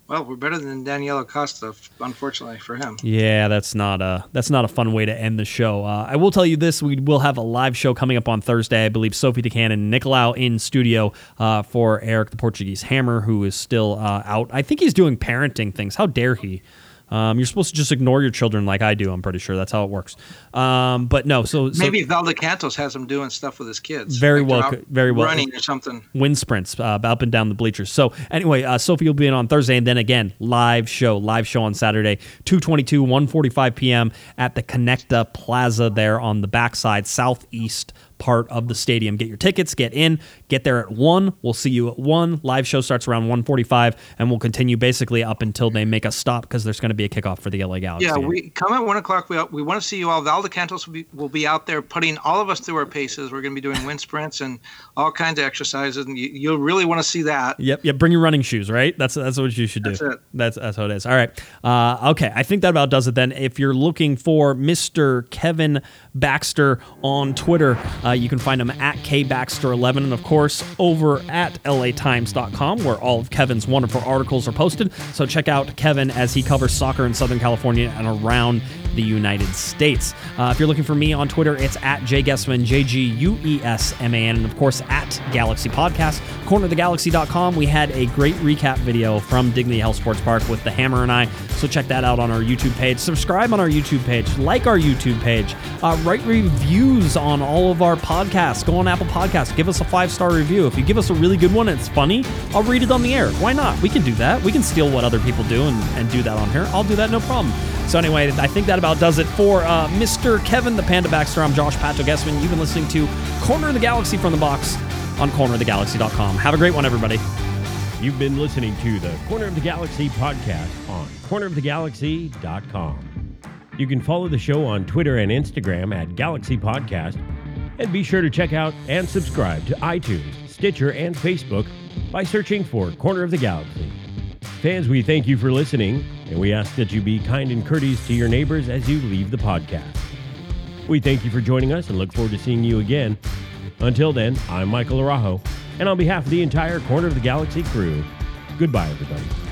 Well, we're better than Daniel Acosta, unfortunately for him.
Yeah, that's not a that's not a fun way to end the show. Uh, I will tell you this: we will have a live show coming up on Thursday. I believe Sophie DeCann and Nicolau in studio uh, for Eric the Portuguese Hammer, who is still uh, out. I think he's doing parenting things. How dare he? Um, you're supposed to just ignore your children like I do. I'm pretty sure that's how it works. Um, but no, so, so
Maybe Valdecantos has him doing stuff with his kids.
Very
Like
well very well.
running or something.
wind sprints uh, up and down the bleachers. So anyway, uh, Sophie will be in on Thursday, and then again live show, live show on Saturday, two twenty two, one forty five p.m. at the Connecta Plaza there on the backside southeast part of the stadium. Get your tickets, get in, get there at one. We'll see you at one. Live show starts around one forty five, and we'll continue basically up until they make us stop because there's going to be a kickoff for the LA Galaxy.
Yeah, we come at one o'clock. We, we want to see you all. Valdecantos will be, will be out there putting all of us through our paces. We're going to be doing wind sprints and all kinds of exercises, and you, you'll really want to see that.
Yep, yep. Bring your running shoes, right? That's that's what you should do.
That's it.
That's that's how it is. All right. Uh, okay, I think that about does it. Then, if you're looking for Mr. Kevin Baxter on Twitter, uh, you can find him at kbaxter11, and of course over at latimes.com, where all of Kevin's wonderful articles are posted. So check out Kevin as he covers soccer in Southern California and around the United States. Uh, if you're looking for me on Twitter, it's at jguessman, J G U E S M A N, and of course at Galaxy Podcast. Cornerthegalaxy.com. We had a great recap video from Dignity Health Sports Park with the Hammer and I. So check that out on our YouTube page. Subscribe on our YouTube page. Like our YouTube page. Uh, write reviews on all of our podcasts. Go on Apple Podcasts. Give us a five star review. If you give us a really good one and it's funny, I'll read it on the air. Why not? We can do that. We can steal what other people do and, and do that on here. I'll do that, no problem. So anyway, I think that about does it for uh, Mr. Kevin the Panda Baxter. I'm Josh Pato Guessman. You've been listening to Corner of the Galaxy from the Box on cornerofthegalaxy.com. Have a great one, everybody.
You've been listening to the Corner of the Galaxy podcast on cornerofthegalaxy.com. You can follow the show on Twitter and Instagram at Galaxy Podcast, and be sure to check out and subscribe to iTunes, Stitcher, and Facebook by searching for Corner of the Galaxy. Fans, we thank you for listening, and we ask that you be kind and courteous to your neighbors as you leave the podcast. We thank you for joining us and look forward to seeing you again. Until then, I'm Michael Arajo, and on behalf of the entire Corner of the Galaxy crew, goodbye, everybody.